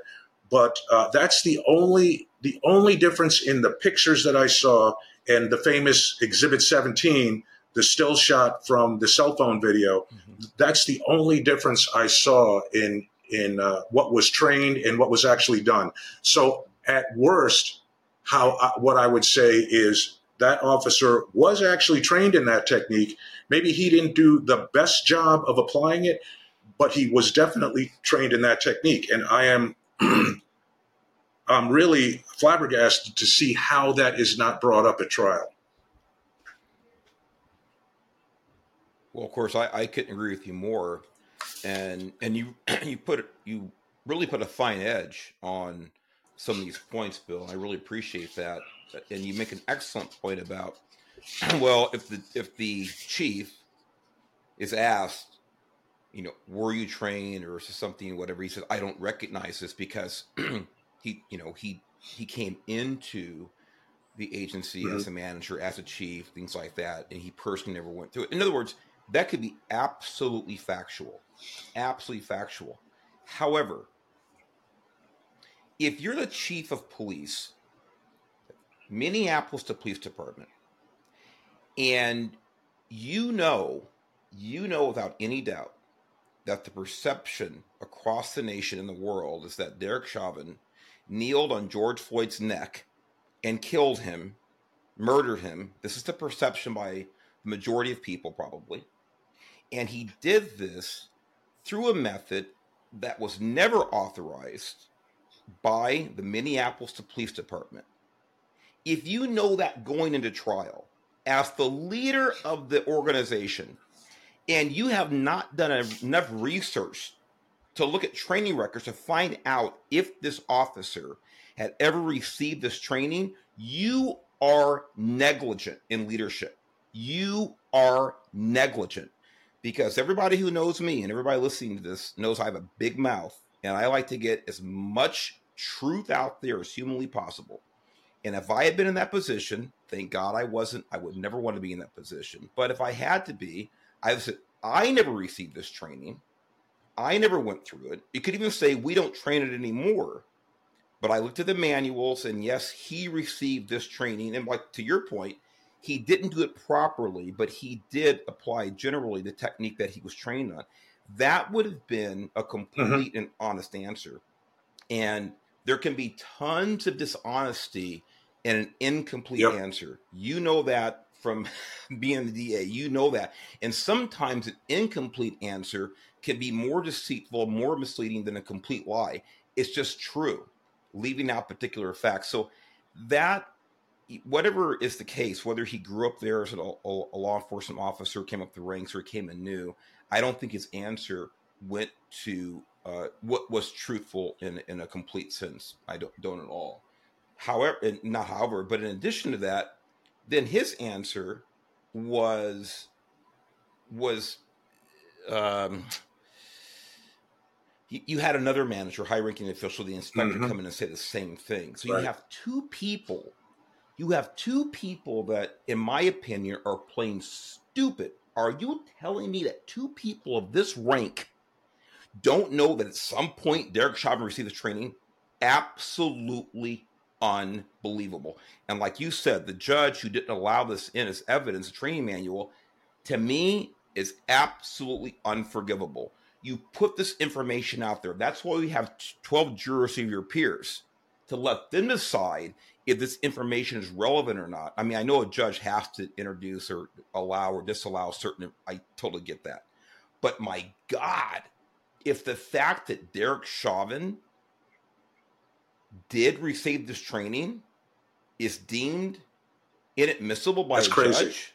But uh, that's the only the only difference in the pictures that I saw and the famous Exhibit 17, the still shot from the cell phone video. Mm-hmm. That's the only difference I saw in in uh, what was trained and what was actually done. So at worst, how uh, what I would say is that officer was actually trained in that technique. Maybe he didn't do the best job of applying it, but he was definitely trained in that technique. And I am I'm really flabbergasted to see how that is not brought up at trial. Well, of course, I, I couldn't agree with you more and and you you put you really put a fine edge on some of these points, Bill. I really appreciate that, and you make an excellent point about well, if the if the chief is asked, you know, were you trained or something whatever he says, I don't recognize this because he you know he he came into the agency mm-hmm. as a manager, as a chief, things like that, and he personally never went through it. In other words, that could be absolutely factual absolutely factual. However, if you're the chief of police, Minneapolis the police department, and you know, you know without any doubt that the perception across the nation and the world is that Derek Chauvin kneeled on George Floyd's neck and killed him, murdered him. This is the perception by the majority of people, probably And he did this through a method that was never authorized by the Minneapolis Police Department. If you know that going into trial, as the leader of the organization, and you have not done enough research to look at training records to find out if this officer had ever received this training, you are negligent in leadership. You are negligent because everybody who knows me and everybody listening to this knows I have a big mouth and I like to get as much truth out there as humanly possible. And if I had been in that position, thank God I wasn't, I would never want to be in that position. But if I had to be, I say, I never received this training. I never went through it. You could even say we don't train it anymore. But I looked at the manuals, and yes, he received this training. And like to your point, he didn't do it properly, but he did apply generally the technique that he was trained on. That would have been a mm-hmm. complete mm-hmm. and honest answer. And there can be tons of dishonesty in an incomplete yep. answer. You know that from being the DA. You know that. And sometimes an incomplete answer can be more deceitful, more misleading than a complete lie. It's just true, leaving out particular facts. So that whatever is the case, whether he grew up there as a, a, law enforcement officer, came up the ranks, or came in new, I don't think his answer went to uh, what was truthful in in a complete sense. I don't don't at all. However, not however, but in addition to that, then his answer was was um, you, had another manager, high ranking official, the inspector, mm-hmm. come in and say the same thing. So right. you have two people you have two people that, in my opinion, are plain stupid. Are you telling me that two people of this rank don't know that at some point Derek Chauvin received this training? Absolutely unbelievable. And like you said, the judge who didn't allow this in as evidence, the training manual, to me is absolutely unforgivable. You put this information out there. That's why we have 12 jurors of your peers to let them decide if this information is relevant or not. I mean, I know a judge has to introduce or allow or disallow certain. I totally get that, but my God, if the fact that Derek Chauvin did receive this training is deemed inadmissible by That's a crazy. judge,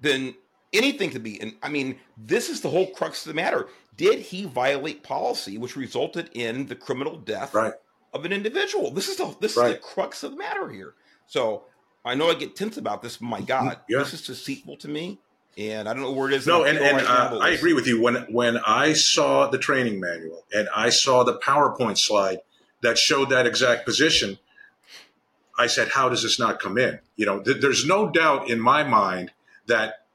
then anything could be. And I mean, this is the whole crux of the matter. Did he violate policy, which resulted in the criminal death right of an individual. This is the this right. is the crux of the matter here. So I know I get tense about this. My mm-hmm. God, yeah. this is deceitful to me, and I don't know where it is. No, and, and uh, I agree with you. When when I saw the training manual and I saw the PowerPoint slide that showed that exact position, I said, "How does this not come in?" You know, th- there's no doubt in my mind that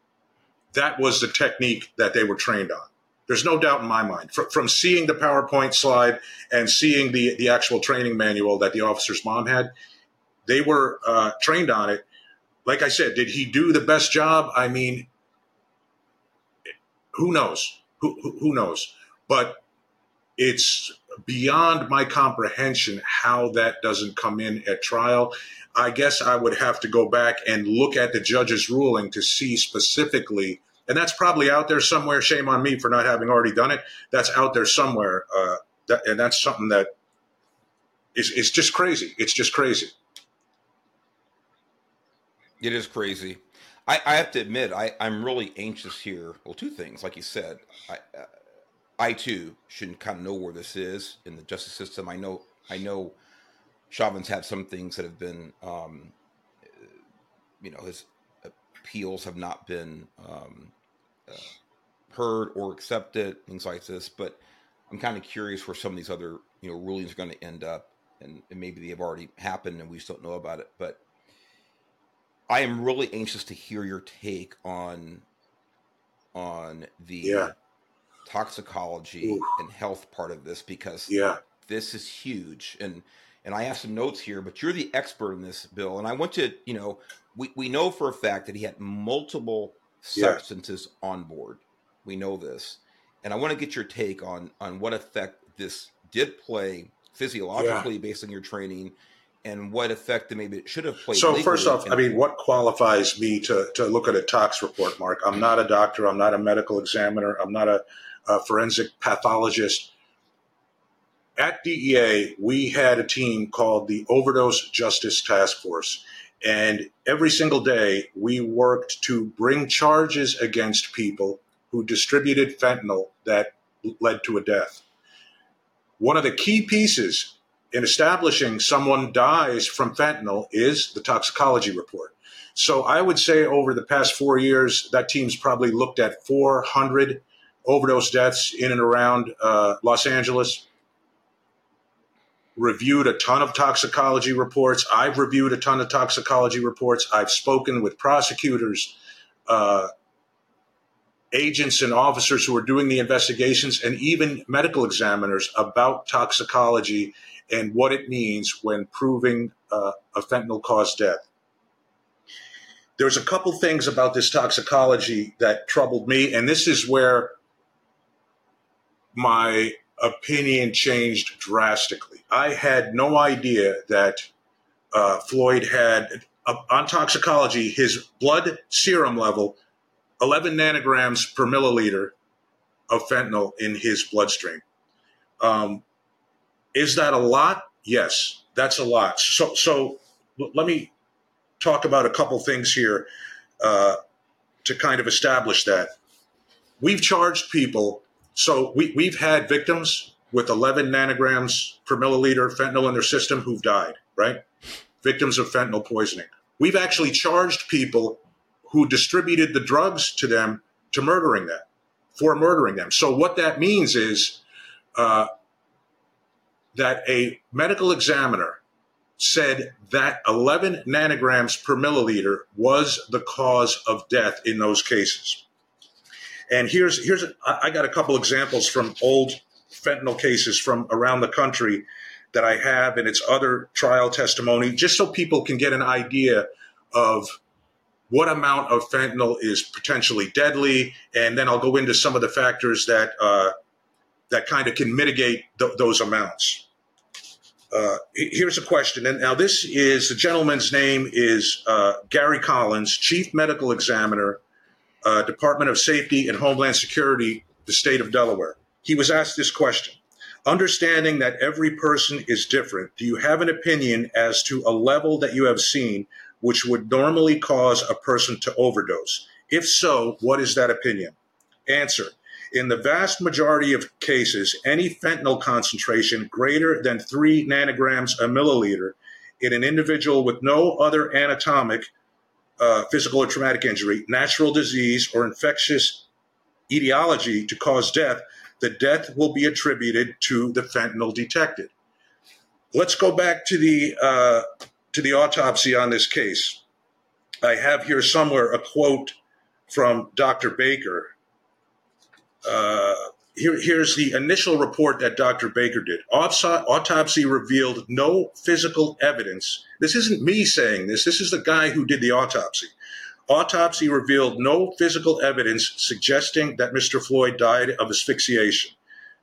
that was the technique that they were trained on. There's no doubt in my mind from, from seeing the PowerPoint slide and seeing the, the actual training manual that the officer's mom had. They were uh, trained on it. Like I said, did he do the best job? I mean, who knows? Who, who knows? But it's beyond my comprehension how that doesn't come in at trial. I guess I would have to go back and look at the judge's ruling to see specifically and that's probably out there somewhere. Shame on me for not having already done it. That's out there somewhere, uh, that, and that's something that is is just crazy. It's just crazy. It is crazy. I, I have to admit, I, I'm really anxious here. Well, two things, like you said, I, uh, I too should kind of know where this is in the justice system. I know, I know, Chauvin's had some things that have been, um, you know, his appeals have not been um, uh, heard or accepted, things like this. But I'm kind of curious where some of these other you know rulings are going to end up, and, and maybe they have already happened and we just don't know about it. But I am really anxious to hear your take on on the yeah. toxicology Ooh. and health part of this because yeah. this is huge and and I have some notes here, but you're the expert in this, Bill. And I want to, you know, we, we know for a fact that he had multiple substances yeah. on board. We know this, and I want to get your take on on what effect this did play physiologically yeah. based on your training, and what effect maybe it should have played. So first off, I mean, what qualifies me to, to look at a tox report, Mark? I'm not a doctor. I'm not a medical examiner. I'm not a, a forensic pathologist. At DEA, we had a team called the Overdose Justice Task Force. And every single day, we worked to bring charges against people who distributed fentanyl that led to a death. One of the key pieces in establishing someone dies from fentanyl is the toxicology report. So I would say over the past four years, that team's probably looked at 400 overdose deaths in and around uh, Los Angeles. Reviewed a ton of toxicology reports. I've reviewed a ton of toxicology reports. I've spoken with prosecutors, uh, agents, and officers who are doing the investigations, and even medical examiners about toxicology and what it means when proving uh, a fentanyl caused death. There's a couple things about this toxicology that troubled me, and this is where my opinion changed drastically. I had no idea that uh, Floyd had, uh, on toxicology, his blood serum level, 11 nanograms per milliliter of fentanyl in his bloodstream. Um, is that a lot? Yes, that's a lot. So, so let me talk about a couple things here uh, to kind of establish that. We've charged people, so we, we've had victims with 11 nanograms per milliliter fentanyl in their system who've died, right? Victims of fentanyl poisoning. We've actually charged people who distributed the drugs to them to murdering them, for murdering them. So what that means is uh, that a medical examiner said that 11 nanograms per milliliter was the cause of death in those cases. And here's here's I got a couple examples from old fentanyl cases from around the country that I have, and it's other trial testimony, just so people can get an idea of what amount of fentanyl is potentially deadly, and then I'll go into some of the factors that uh, that kind of can mitigate th- those amounts. Uh, here's a question. And now this is the gentleman's name is uh, Gary Collins, Chief Medical Examiner, uh, Department of Safety and Homeland Security, the state of Delaware. He was asked this question. Understanding that every person is different, do you have an opinion as to a level that you have seen which would normally cause a person to overdose? If so, what is that opinion? Answer in the vast majority of cases, any fentanyl concentration greater than three nanograms a milliliter in an individual with no other anatomic, uh, physical or traumatic injury, natural disease, or infectious etiology to cause death, the death will be attributed to the fentanyl detected. Let's go back to the uh, to the autopsy on this case. I have here somewhere a quote from Dr. Baker, uh, here, here's the initial report that Dr. Baker did. Autopsy revealed no physical evidence. This isn't me saying this, this is the guy who did the autopsy. Autopsy revealed no physical evidence suggesting that Mr. Floyd died of asphyxiation.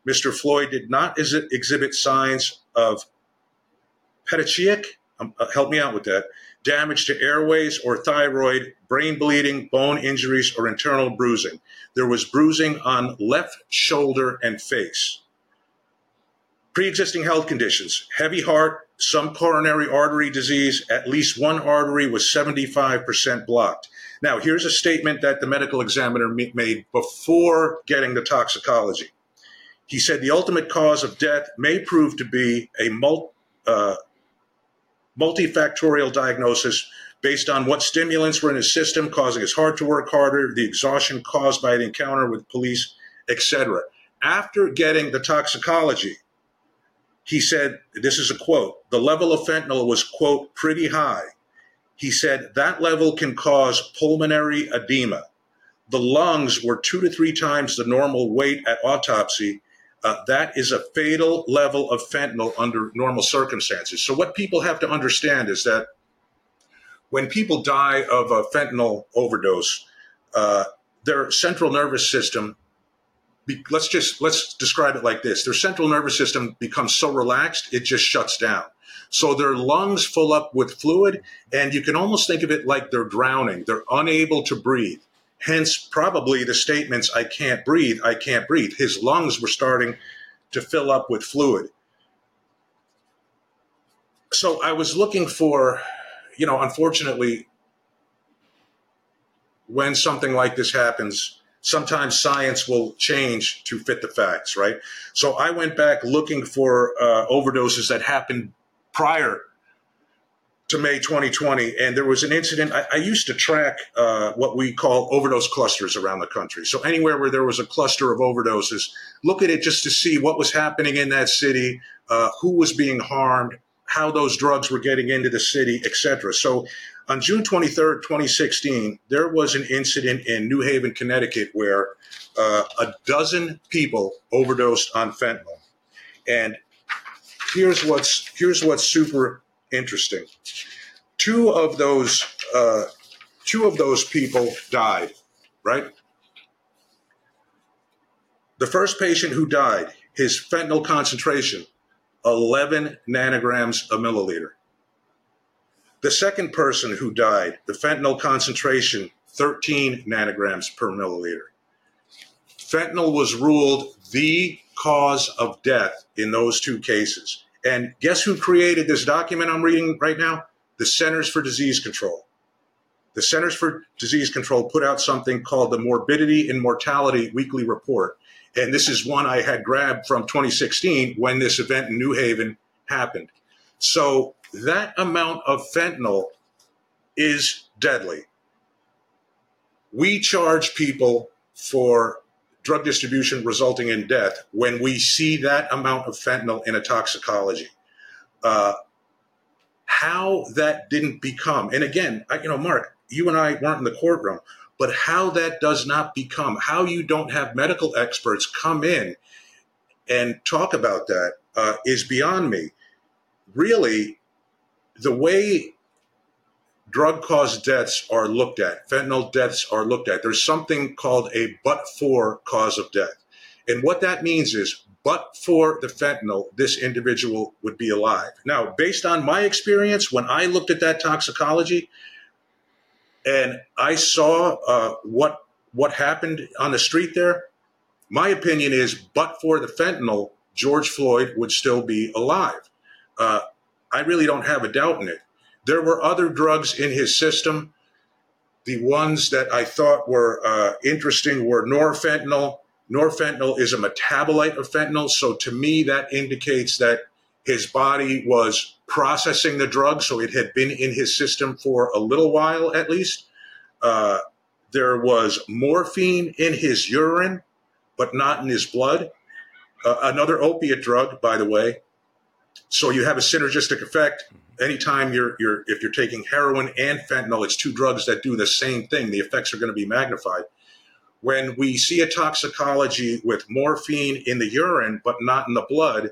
Mr. Floyd did not exhibit signs of petechiae, um, uh, help me out with that, damage to airways or thyroid, brain bleeding, bone injuries, or internal bruising. There was bruising on left shoulder and face. Pre existing health conditions heavy heart, some coronary artery disease, at least one artery was 75% blocked. Now, here's a statement that the medical examiner made before getting the toxicology. He said the ultimate cause of death may prove to be a uh, multifactorial diagnosis based on what stimulants were in his system causing his heart to work harder, the exhaustion caused by the encounter with police, etc. After getting the toxicology, he said, this is a quote, the level of fentanyl was, quote, pretty high. He said that level can cause pulmonary edema. The lungs were two to three times the normal weight at autopsy, uh, that is a fatal level of fentanyl under normal circumstances. So, what people have to understand is that when people die of a fentanyl overdose, uh, their central nervous system, be, let's just let's describe it like this: their central nervous system becomes so relaxed it just shuts down. So their lungs fill up with fluid, and you can almost think of it like they're drowning. They're unable to breathe. Hence, probably the statements, I can't breathe, I can't breathe. His lungs were starting to fill up with fluid. So I was looking for, you know, unfortunately, when something like this happens, sometimes science will change to fit the facts, right? So I went back looking for uh, overdoses that happened prior to May 2020, and there was an incident. I, I used to track uh, what we call overdose clusters around the country. So anywhere where there was a cluster of overdoses, look at it just to see what was happening in that city, uh, who was being harmed, how those drugs were getting into the city, etc. So on June 23rd, 2016, there was an incident in New Haven, Connecticut, where uh, a dozen people overdosed on fentanyl. And here's what's here's what's super interesting. Two of those uh, two of those people died. Right. The first patient who died, his fentanyl concentration, 11 nanograms a milliliter. The second person who died, the fentanyl concentration, 13 nanograms per milliliter. Fentanyl was ruled the cause of death in those two cases. And guess who created this document I'm reading right now? The Centers for Disease Control. The Centers for Disease Control put out something called the Morbidity and Mortality Weekly Report. And this is one I had grabbed from 2016 when this event in New Haven happened. So that amount of fentanyl is deadly. We charge people for drug distribution resulting in death when we see that amount of fentanyl in a toxicology. Uh, how that didn't become, and again, I, you know, Mark, you and I weren't in the courtroom, but how that does not become, how you don't have medical experts come in and talk about that uh, is beyond me. Really, the way drug caused deaths are looked at, fentanyl deaths are looked at, there's something called a but for cause of death. And what that means is, but for the fentanyl, this individual would be alive. Now, based on my experience, when I looked at that toxicology and I saw uh, what what happened on the street there, my opinion is, but for the fentanyl, George Floyd would still be alive. Uh, I really don't have a doubt in it. There were other drugs in his system. The ones that I thought were uh, interesting were norfentanyl. Norfentanyl is a metabolite of fentanyl. So to me, that indicates that his body was processing the drug. So it had been in his system for a little while at least. Uh, there was morphine in his urine, but not in his blood. Uh, another opiate drug, by the way, so you have a synergistic effect. Anytime you're you're if you're taking heroin and fentanyl, it's two drugs that do the same thing. The effects are going to be magnified. When we see a toxicology with morphine in the urine but not in the blood,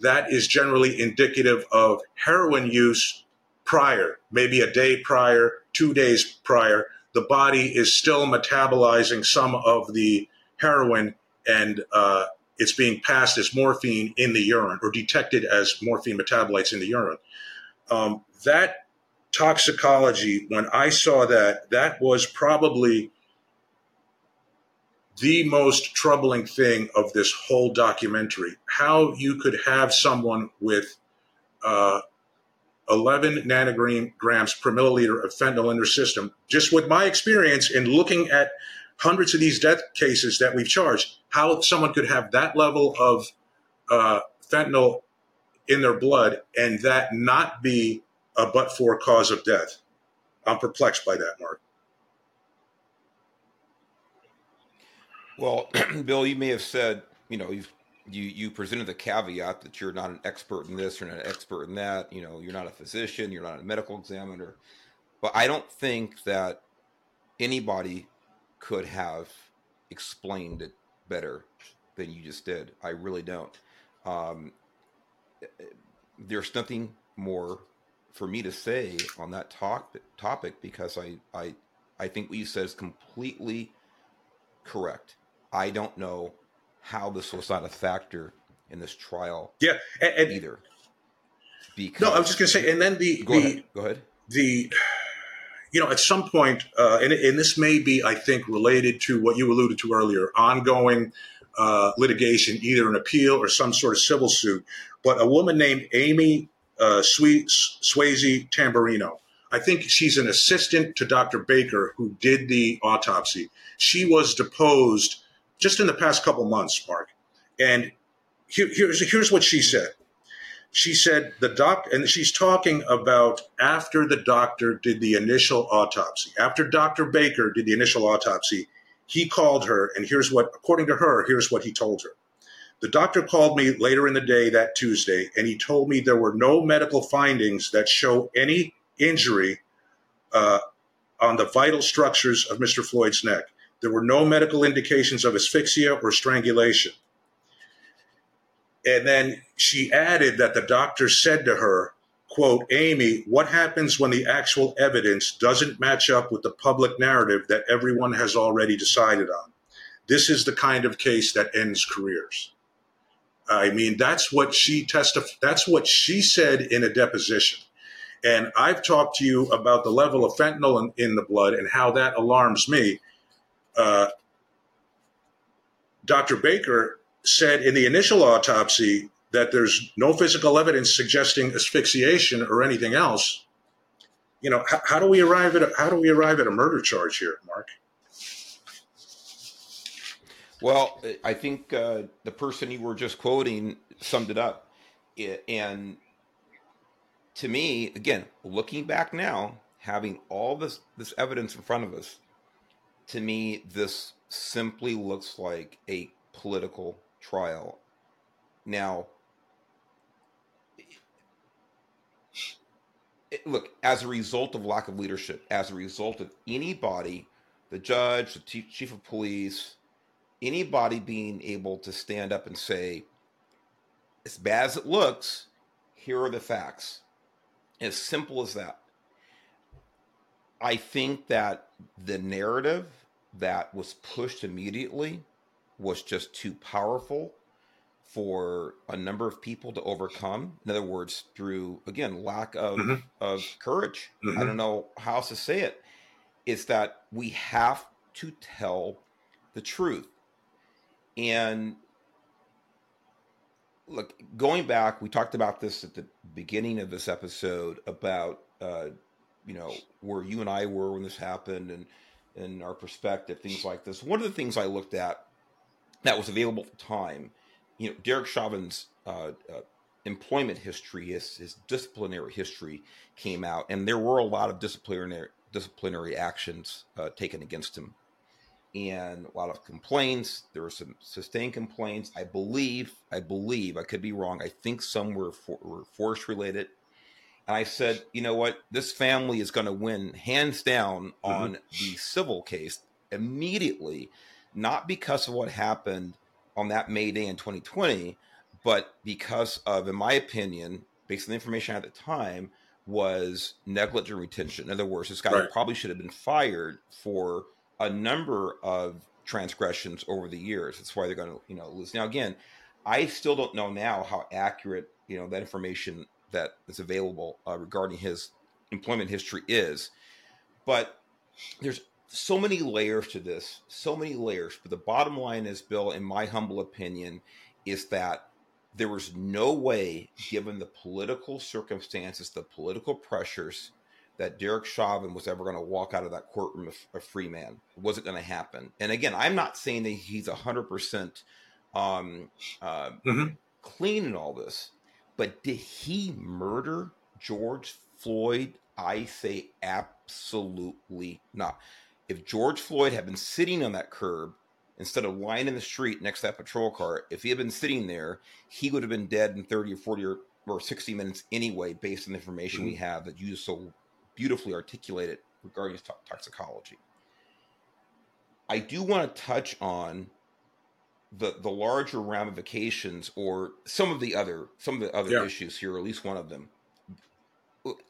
that is generally indicative of heroin use prior, maybe a day prior, two days prior. The body is still metabolizing some of the heroin and uh, it's being passed as morphine in the urine or detected as morphine metabolites in the urine. Um, that toxicology, when I saw that, that was probably the most troubling thing of this whole documentary. How you could have someone with uh, 11 nanograms per milliliter of fentanyl in their system, just with my experience in looking at hundreds of these death cases that we've charged, how someone could have that level of uh, fentanyl in their blood and that not be a but for cause of death. I'm perplexed by that, Mark. Well, Bill, you may have said, you know, you've you you presented the caveat that you're not an expert in this, you're not an expert in that, you know, you're not a physician, you're not a medical examiner. But I don't think that anybody could have explained it better than you just did. I really don't. Um, there's nothing more for me to say on that talk, topic because I, I, I think what you said is completely correct. I don't know how this was not a factor in this trial. Yeah, and, and either. Because no, I was just going to say, and then the go the, ahead. Go ahead. The you know, at some point, uh, and, and this may be, I think, related to what you alluded to earlier, ongoing uh, litigation, either an appeal or some sort of civil suit. But a woman named Amy uh, Swayze Tamburino, I think she's an assistant to Dr. Baker who did the autopsy. She was deposed just in the past couple months, Mark. And here, here's, here's what she said. She said the doc, and she's talking about after the doctor did the initial autopsy, after Dr. Baker did the initial autopsy, he called her, and here's what, according to her, here's what he told her. The doctor called me later in the day that Tuesday, and he told me there were no medical findings that show any injury uh, on the vital structures of Mr. Floyd's neck. There were no medical indications of asphyxia or strangulation. And then she added that the doctor said to her, quote, Amy, what happens when the actual evidence doesn't match up with the public narrative that everyone has already decided on? This is the kind of case that ends careers. I mean, that's what she testified. That's what she said in a deposition. And I've talked to you about the level of fentanyl in, in the blood and how that alarms me. Uh, Dr. Baker said in the initial autopsy that there's no physical evidence suggesting asphyxiation or anything else, you know, how, how do we arrive at a, how do we arrive at a murder charge here, Mark? Well, I think uh, the person you were just quoting summed it up, and to me, again, looking back now, having all this this evidence in front of us, to me, this simply looks like a political trial. Now, it, look, as a result of lack of leadership, as a result of anybody, the judge, the chief of police, anybody being able to stand up and say, as bad as it looks, here are the facts. As simple as that. I think that the narrative that was pushed immediately was just too powerful for a number of people to overcome. In other words, through again lack of mm-hmm. of courage. Mm-hmm. I don't know how else to say it. Is that we have to tell the truth. And look, going back, we talked about this at the beginning of this episode about uh, you know where you and I were when this happened and and our perspective, things like this. One of the things I looked at that was available at the time you know, Derek Chauvin's uh, uh, employment history, his, his disciplinary history came out, and there were a lot of disciplinary disciplinary actions uh, taken against him, and a lot of complaints. There were some sustained complaints. I believe, I believe, I could be wrong. I think some were, for, were force related. And I said, you know what? This family is going to win hands down mm-hmm. on mm-hmm. the civil case immediately, not because of what happened on that May Day in 2020, but because of, in my opinion, based on the information at the time, was negligent retention. In other words, this guy right. probably should have been fired for a number of transgressions over the years. That's why they're going to, you know, lose. Now, again, I still don't know now how accurate, you know, that information that is available uh, regarding his employment history is, but there's so many layers to this, so many layers. But the bottom line is, Bill, in my humble opinion, is that there was no way, given the political circumstances, the political pressures, that Derek Chauvin was ever going to walk out of that courtroom a, free man. It wasn't going to happen. And again, I'm not saying that he's 100% um, uh, mm-hmm. clean in all this, but did he murder George Floyd? I say absolutely not if George Floyd had been sitting on that curb instead of lying in the street next to that patrol car, if he had been sitting there, he would have been dead in 30 or 40 or, or 60 minutes anyway, based on the information mm-hmm. we have that you just so beautifully articulated regarding to- toxicology. I do want to touch on the the larger ramifications or some of the other some of the other yeah. issues here, at least one of them.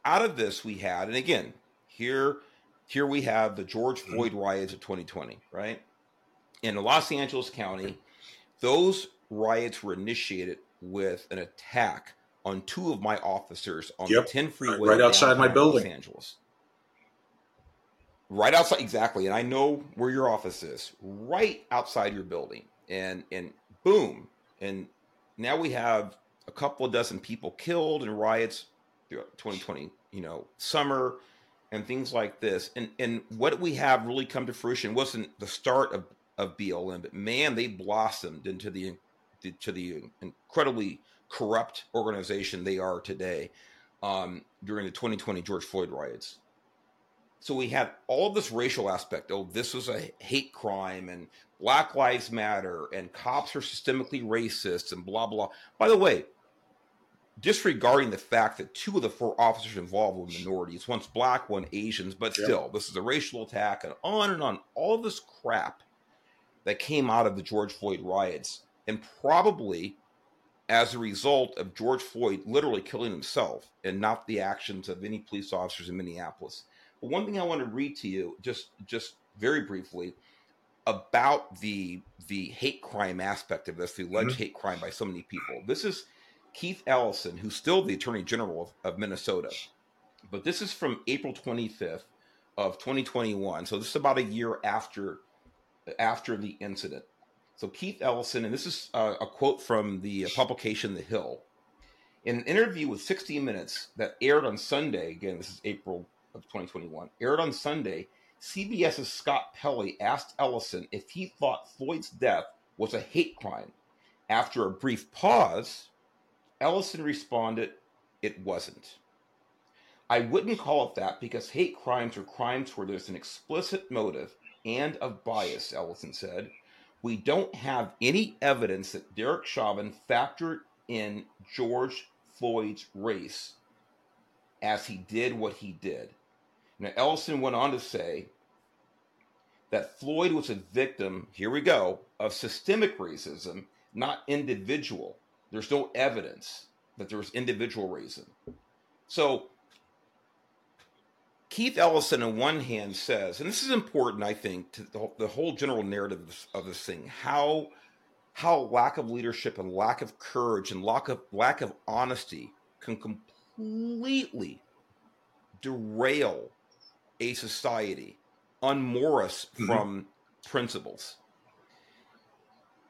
Out of this, we had, and again, here here we have the George mm-hmm. Floyd riots of 2020, right? In Los Angeles County, those riots were initiated with an attack on two of my officers on Yep. the 10 freeway Right outside my building. Los Angeles. Right outside, exactly. And I know where your office is, right outside your building. And and boom, and now we have a couple of dozen people killed in riots throughout 2020, you know, summer and things like this. And and what we have really come to fruition wasn't the start of of BLM, but man, they blossomed into the to the incredibly corrupt organization they are today um, during the 2020 George Floyd riots. So we had all this racial aspect. Oh, this was a hate crime, and Black Lives Matter, and cops are systemically racist, and blah blah. By the way, disregarding the fact that two of the four officers involved were minorities, one's black, one Asians, but Yeah. still, this is a racial attack, and on and on. All this crap that came out of the George Floyd riots, and probably as a result of George Floyd literally killing himself and not the actions of any police officers in Minneapolis. One thing I want to read to you, just just very briefly, about the the hate crime aspect of this, the alleged hate crime by so many people. This is Keith Ellison, who's still the Attorney General of, of Minnesota. But this is from April 25th of 2021. So this is about a year after after the incident. So Keith Ellison, and this is uh, a quote from the publication The Hill. In an interview with 60 Minutes that aired on Sunday, again, this is April of 2021, aired on Sunday, CBS's Scott Pelley asked Ellison if he thought Floyd's death was a hate crime. After a brief pause, Ellison responded, It wasn't. I wouldn't call it that because hate crimes are crimes where there's an explicit motive and of bias, Ellison said. We don't have any evidence that Derek Chauvin factored in George Floyd's race as he did what he did. Now, Ellison went on to say that Floyd was a victim, here we go, of systemic racism, not individual. There's no evidence that there was individual racism. So, Keith Ellison, on one hand, says, and this is important, I think, to the, whole- general narrative of this, of this thing, how how lack of leadership and lack of courage and lack of lack of honesty can completely derail a society, unmoor us Mhm. from principles.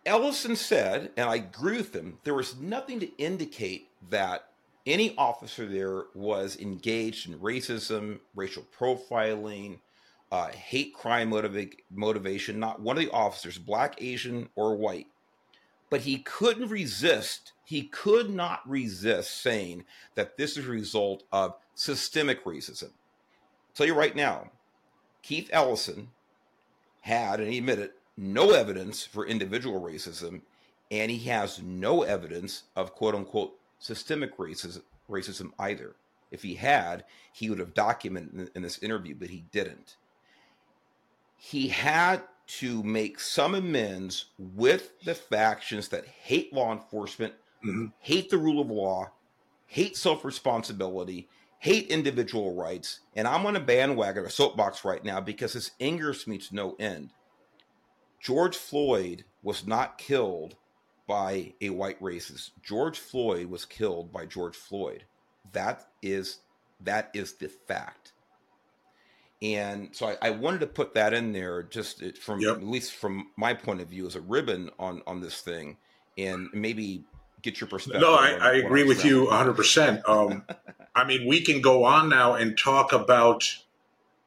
Ellison said, and I agree with him, there was nothing to indicate that any officer there was engaged in racism, racial profiling, uh, hate crime motiva- motivation. Not one of the officers, black, Asian, or white. But he couldn't resist, he could not resist saying that this is a result of systemic racism. Tell you right now, Keith Ellison had, and he admitted, no evidence for individual racism, and he has no evidence of quote unquote systemic racism, racism either. If he had, he would have documented in, in this interview, but he didn't. He had to make some amends with the factions that hate law enforcement, Mhm. hate the rule of law, hate self responsibility, hate individual rights. And I'm on a bandwagon, a soapbox right now because this angers me to no end. George Floyd was not killed by a white racist. George Floyd was killed by George Floyd. That is that is the fact. And so I, I wanted to put that in there, just from Yep. at least from my point of view as a ribbon on on this thing, and maybe get your perspective. No, I, I agree with you 100%. Um, I mean, we can go on now and talk about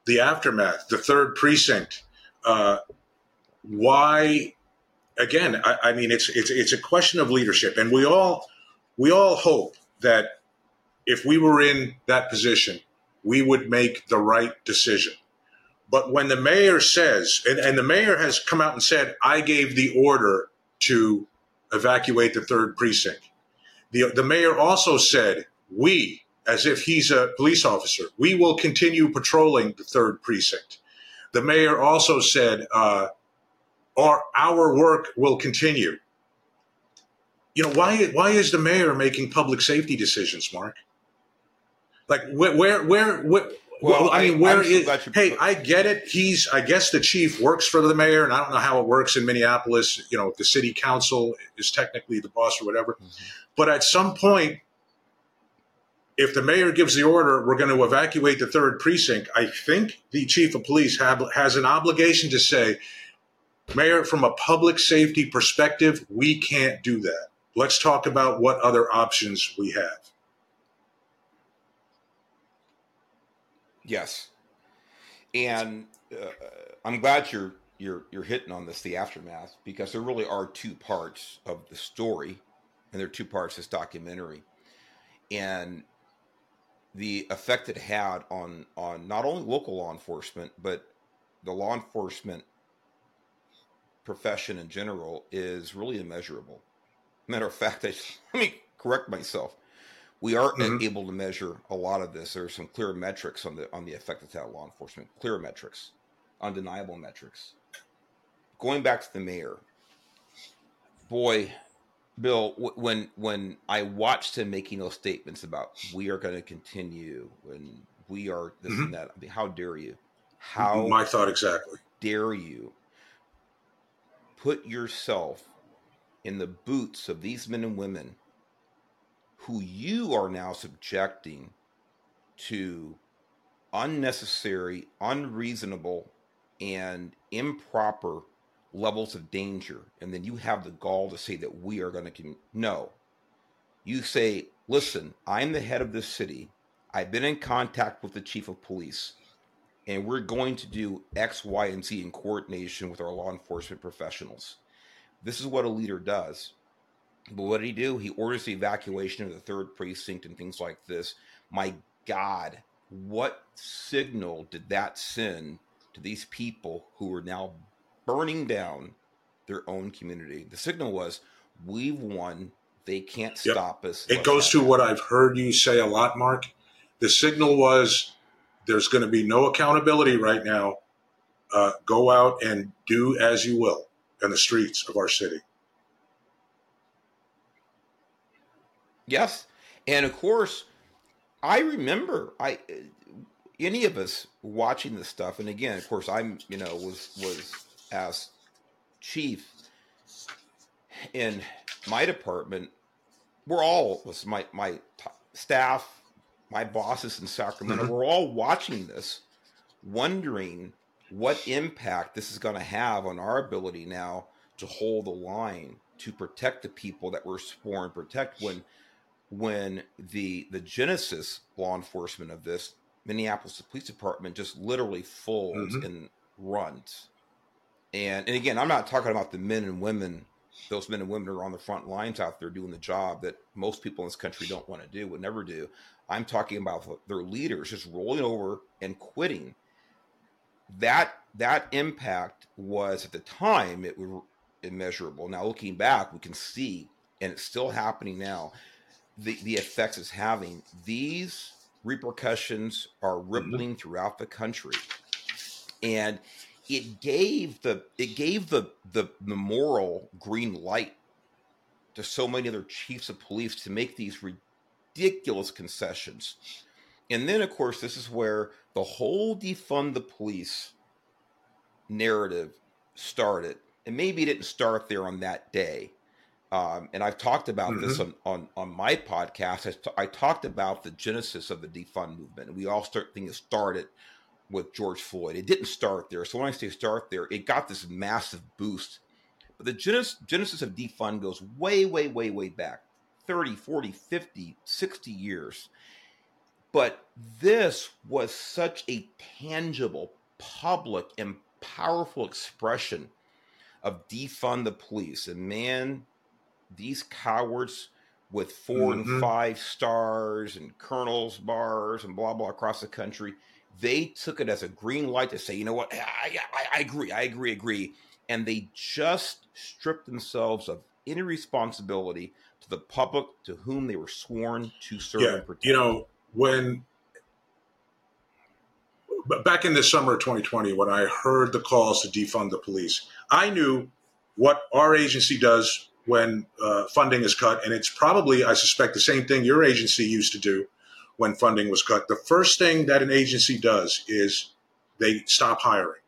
the aftermath, the third precinct. Uh, why, again, I, I mean, it's, it's, it's a question of leadership. And we all, we all hope that if we were in that position, we would make the right decision. But when the mayor says, and, and the mayor has come out and said, I gave the order to evacuate the third precinct. The, the mayor also said, we, as if he's a police officer, we will continue patrolling the third precinct. The mayor also said, uh, our, our work will continue. You know, why, why is the mayor making public safety decisions, Mark? Like, where, where, where, where Well, I mean, where I'm so you- hey, I get it. He's, I guess, the chief works for the mayor, and I don't know how it works in Minneapolis. You know, the city council is technically the boss or whatever. Mhm. But at some point, if the mayor gives the order, we're going to evacuate the third precinct. I think the chief of police have, has an obligation to say, Mayor, from a public safety perspective, we can't do that. Let's talk about what other options we have. Yes, and uh, I'm glad you're you're you're hitting on this the aftermath because there really are two parts of the story, and there are two parts of this documentary, and the effect it had on on not only local law enforcement but the law enforcement profession in general is really immeasurable. Matter of fact, I, let me correct myself. We are mm-hmm. able to measure a lot of this. There are some clear metrics on the on the effect of that law enforcement. Clear metrics, undeniable metrics. Going back to the mayor, boy, Bill, when when I watched him making those statements about we are going to continue and we are this mm-hmm. and that, I mean, how dare you? How my thought exactly. Dare you put yourself in the boots of these men and women who you are now subjecting to unnecessary, unreasonable, and improper levels of danger. And then you have the gall to say that we are going to. Con- no. You say, listen, I'm the head of this city. I've been in contact with the chief of police and we're going to do X, Y, and Z in coordination with our law enforcement professionals. This is what a leader does. But what did he do? He orders the evacuation of the third precinct and things like this. My God, what signal did that send to these people who are now burning down their own community? The signal was, we've won. They can't yep. stop us. It goes to what I've heard you say a lot, Mark. The signal was, there's going to be no accountability right now. Uh, go out and do as you will in the streets of our city. Yes, and of course, I remember I any of us watching this stuff, and again, of course, I'm you know was was as chief in my department. We're all was my my t- staff my bosses in Sacramento, mm-hmm. we're all watching this, wondering what impact this is going to have on our ability now to hold the line to protect the people that we're sworn protect when when the the genesis law enforcement of this Minneapolis Police Department just literally folds mm-hmm. and runs. And and again, I'm not talking about the men and women, those men and women are on the front lines out there doing the job that most people in this country don't want to do, would never do. I'm talking about their leaders just rolling over and quitting. That that impact was at the time it was immeasurable. Now looking back, we can see, and it's still happening now. The the effects it's having. These repercussions are mm-hmm. rippling throughout the country, and it gave the it gave the the, the moral green light to so many other chiefs of police to make these ridiculous concessions. And then, of course, this is where the whole defund the police narrative started. And maybe it didn't start there on that day. Um, and I've talked about mm-hmm. this on, on, on my podcast. I, t- I talked about the genesis of the defund movement. And we all start thinking it started with George Floyd. It didn't start there. So when I say start there, it got this massive boost. But the genesis, genesis of defund goes way, way, way, way back. 30, 40, 50, 60 years. But this was such a tangible, public, and powerful expression of defund the police. And man, these cowards with 4 mm-hmm. and five stars and colonel's bars and blah, blah across the country, they took it as a green light to say, you know what, I, I, I agree, I agree, agree. And they just stripped themselves of any responsibility to the public to whom they were sworn to serve yeah, and protect. You know, when back in the summer of 2020, when I heard the calls to defund the police, I knew what our agency does when uh, funding is cut, and it's probably, I suspect, the same thing your agency used to do when funding was cut. The first thing that an agency does is they stop hiring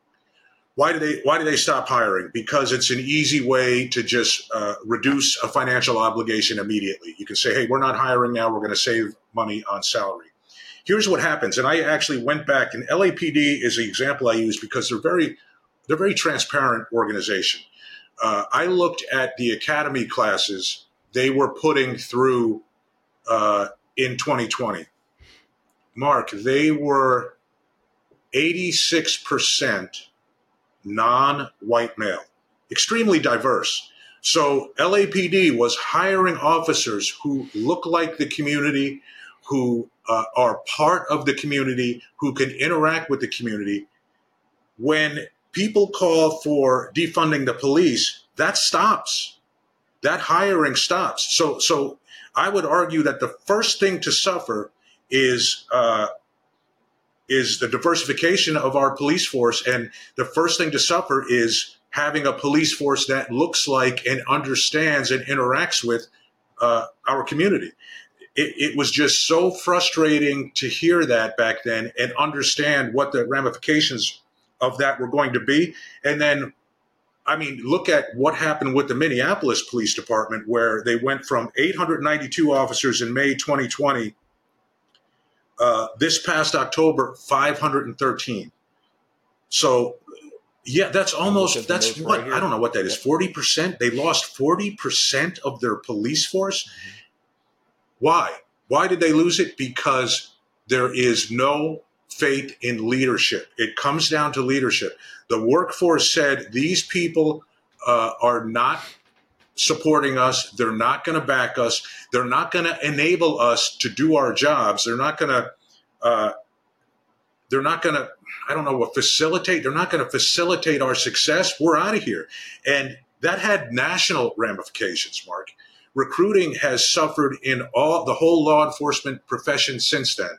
why do they why do they stop hiring? Because it's an easy way to just uh, reduce a financial obligation immediately. You can say, "Hey, we're not hiring now. We're going to save money on salary." Here's what happens, and I actually went back, and LAPD is the example I use because they're very they're very transparent organization. Uh, I looked at the academy classes they were putting through uh, in 2020. Mark, they were 86% non white male, extremely diverse. So LAPD was hiring officers who look like the community, who uh, are part of the community, who can interact with the community. When people call for defunding the police, that stops. That hiring stops. So, so I would argue that the first thing to suffer is uh, is the diversification of our police force. And the first thing to suffer is having a police force that looks like and understands and interacts with uh, our community. It, it, was just so frustrating to hear that back then and understand what the ramifications of that were going to be. And then, I mean, look at what happened with the Minneapolis Police Department, where they went from 892 officers in May 2020 uh, this past October, 513. So, yeah, that's almost, that's what, right I don't know what that is, 40%. They lost 40% of their police force. Mm-hmm. Why? Why did they lose it? Because there is no faith in leadership. It comes down to leadership. The workforce said these people uh, are not supporting us. They're not going to back us. They're not going to enable us to do our jobs. They're not going to. Uh, they're not going to. I don't know what facilitate. They're not going to facilitate our success. We're out of here, and that had national ramifications. Mark, recruiting has suffered in all the whole law enforcement profession since then.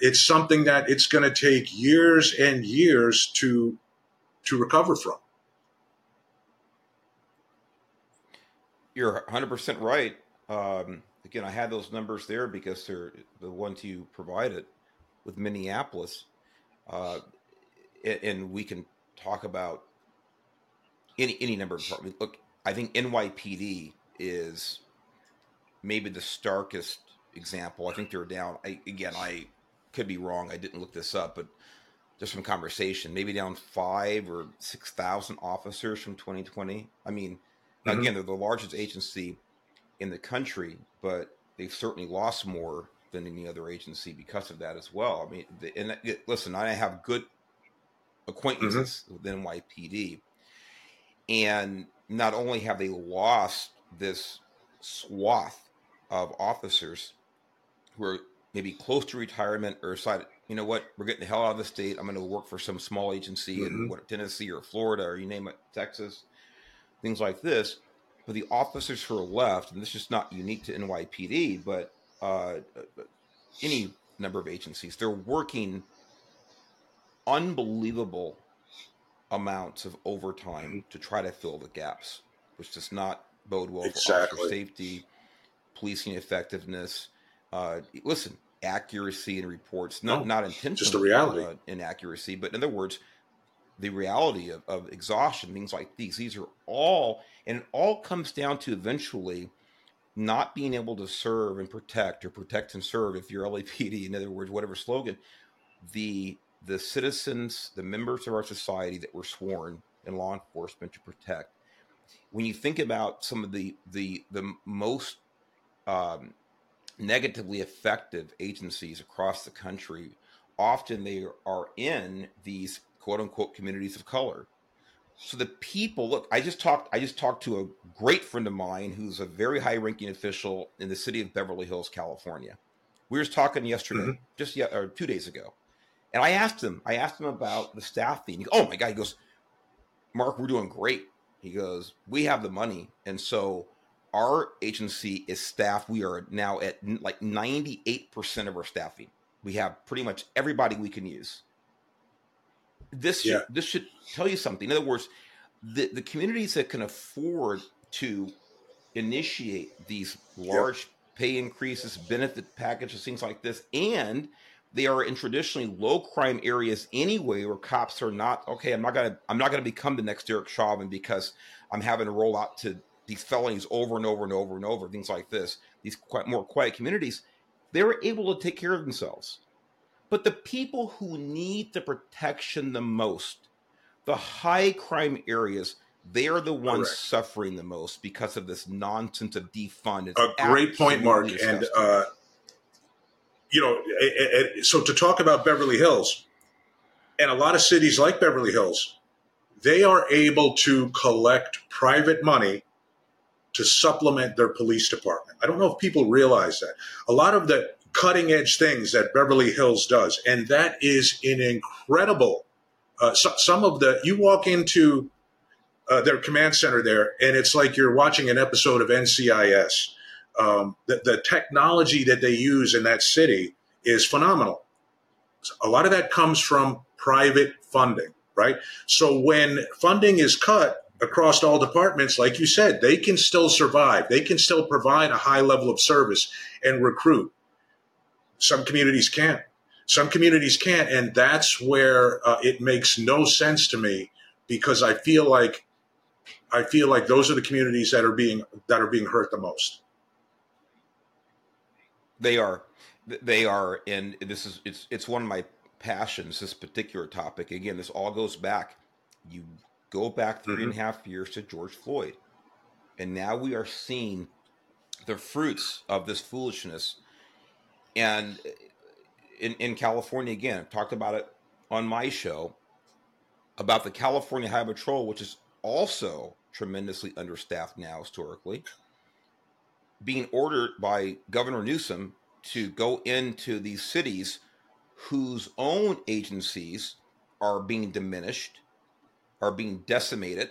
It's something that it's going to take years and years to to recover from. You're 100% right. Um, again, I had those numbers there because they're the ones you provided with Minneapolis. Uh, and we can talk about any any number of departments. Look, I think NYPD is maybe the starkest example. I think they're down. I, again, I could be wrong. I didn't look this up, but just from conversation, maybe down five or six thousand officers from 2020. I mean, mm-hmm. again, they're the largest agency in the country, but they've certainly lost more than any other agency because of that as well. I mean, the, and listen, I have good acquaintances mm-hmm. with NYPD, and not only have they lost this swath of officers who are maybe close to retirement or decided, you know what, we're getting the hell out of the state. I'm going to work for some small agency mm-hmm. in what, Tennessee or Florida or you name it, Texas things like this. But the officers who are left, and this is not unique to NYPD, but uh, any number of agencies, they're working unbelievable amounts of overtime mm-hmm. to try to fill the gaps, which does not bode well exactly. for safety, policing effectiveness. Uh, listen, accuracy in reports, not no, not intentional, just the reality uh, inaccuracy, but in other words, the reality of, of exhaustion, things like these. These are all, and it all comes down to eventually not being able to serve and protect or protect and serve if you're LAPD, in other words, whatever slogan, the the citizens, the members of our society that were sworn in law enforcement to protect. When you think about some of the the the most um, negatively effective agencies across the country, often they are in these quote unquote communities of color. So the people look, I just talked I just talked to a great friend of mine who's a very high ranking official in the city of Beverly Hills, California. We were talking yesterday, mm-hmm. just yet or two days ago. And I asked him, I asked him about the staffing. Goes, oh my God, he goes, Mark, we're doing great. He goes, we have the money. And so our agency is staffed. We are now at like 98% of our staffing. We have pretty much everybody we can use this should, this should tell you something. In other words, the, the communities that can afford to initiate these large pay increases, benefit packages, things like this, and they are in traditionally low crime areas anyway, where cops are not okay. I'm not gonna I'm not gonna become the next Derek Chauvin because I'm having to roll out to these felonies over and over and over and over, things like this. These quite more quiet communities, they're able to take care of themselves. But the people who need the protection the most, the high crime areas, they are the ones Correct. suffering the most because of this nonsense of defund. It's a great point, Mark. Disgusting. And uh, you know, it, it, so to talk about Beverly Hills, and a lot of cities like Beverly Hills, they are able to collect private money to supplement their police department. I don't know if people realize that. A lot of the cutting edge things that Beverly Hills does, and that is an incredible. Uh, so, some of the you walk into uh, their command center there, and it's like you're watching an episode of NCIS um, the, the technology that they use in that city is phenomenal. A lot of that comes from private funding, right? So when funding is cut across all departments, like you said, they can still survive. They can still provide a high level of service and recruit. Some communities can't. Some communities can't, and that's where uh, it makes no sense to me because I feel like I feel like those are the communities that are being that are being hurt the most. They are, they are, and this is it's it's one of my passions. This particular topic. Again, this all goes back. You go back three mm-hmm. and a half years to George Floyd, and now we are seeing the fruits of this foolishness. And in in California, again, I've talked about it on my show about the California Highway Patrol, which is also tremendously understaffed now historically being ordered by Governor Newsom to go into these cities whose own agencies are being diminished, are being decimated,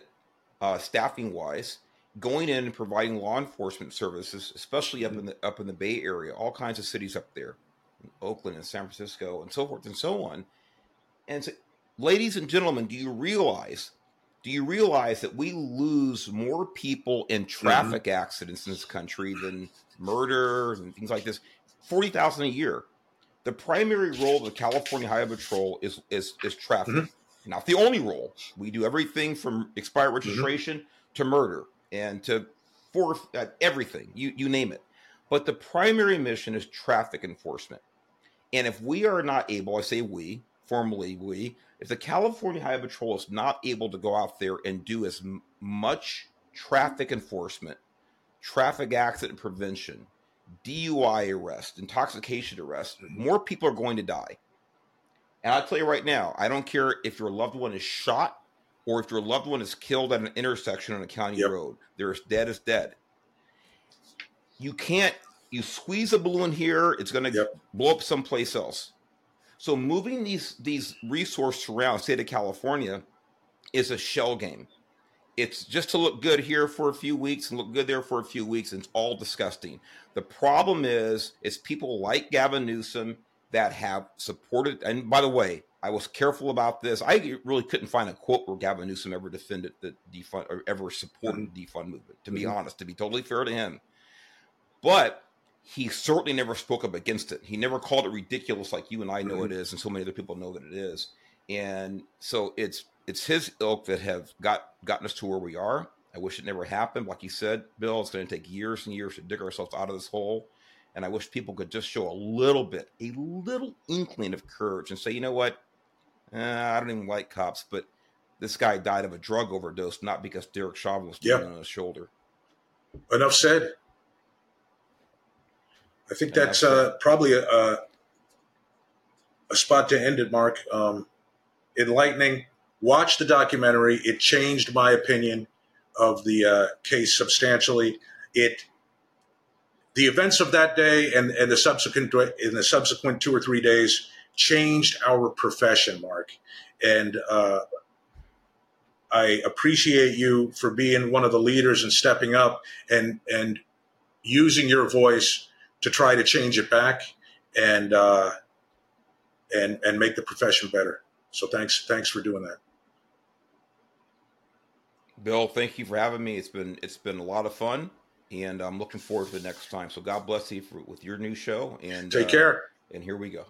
uh, staffing wise, going in and providing law enforcement services, especially up in the up in the Bay Area, all kinds of cities up there, Oakland and San Francisco and so forth and so on. And so, ladies and gentlemen, do you realize do you realize that we lose more people in traffic mm-hmm. accidents in this country than murders and things like this? 40,000 a year. The primary role of the California Highway Patrol is is, is traffic. Mm-hmm. Not the only role. We do everything from expired mm-hmm. registration mm-hmm. to murder and to for uh, everything. You you name it. But the primary mission is traffic enforcement. And if we are not able, I say we, formally we, if the California Highway Patrol is not able to go out there and do as m- much traffic enforcement, traffic accident prevention, DUI arrest, intoxication arrest, mm-hmm. more people are going to die. And I'll tell you right now, I don't care if your loved one is shot or if your loved one is killed at an intersection on a county yep. road. They're as dead as dead. You can't, you squeeze a balloon here, it's going to yep. blow up someplace else. So moving these these resources around, state of California, is a shell game. It's just to look good here for a few weeks and look good there for a few weeks, and it's all disgusting. The problem is, it's people like Gavin Newsom that have supported. And by the way, I was careful about this. I really couldn't find a quote where Gavin Newsom ever defended the defund or ever supported the defund movement. To be mm-hmm. honest, to be totally fair to him, but he certainly never spoke up against it. He never called it ridiculous like you and I know mm-hmm. it is, and so many other people know that it is. And so it's it's his ilk that have got gotten us to where we are. I wish it never happened. Like you said, Bill, it's going to take years and years to dig ourselves out of this hole. And I wish people could just show a little bit, a little inkling of courage and say, you know what? Uh, I don't even like cops, but this guy died of a drug overdose, not because Derek Chauvin was yep. on his shoulder. Enough said. I think that's uh, probably a, a spot to end it, Mark. Um, enlightening. Watch the documentary. It changed my opinion of the uh, case substantially. It the events of that day and, and the subsequent in the subsequent two or three days changed our profession, Mark. And uh, I appreciate you for being one of the leaders and stepping up and and using your voice to try to change it back and uh, and and make the profession better. So thanks thanks for doing that. Bill, thank you for having me. It's been it's been a lot of fun, and I'm looking forward to the next time. So God bless you for, with your new show. And take uh, care. And here we go.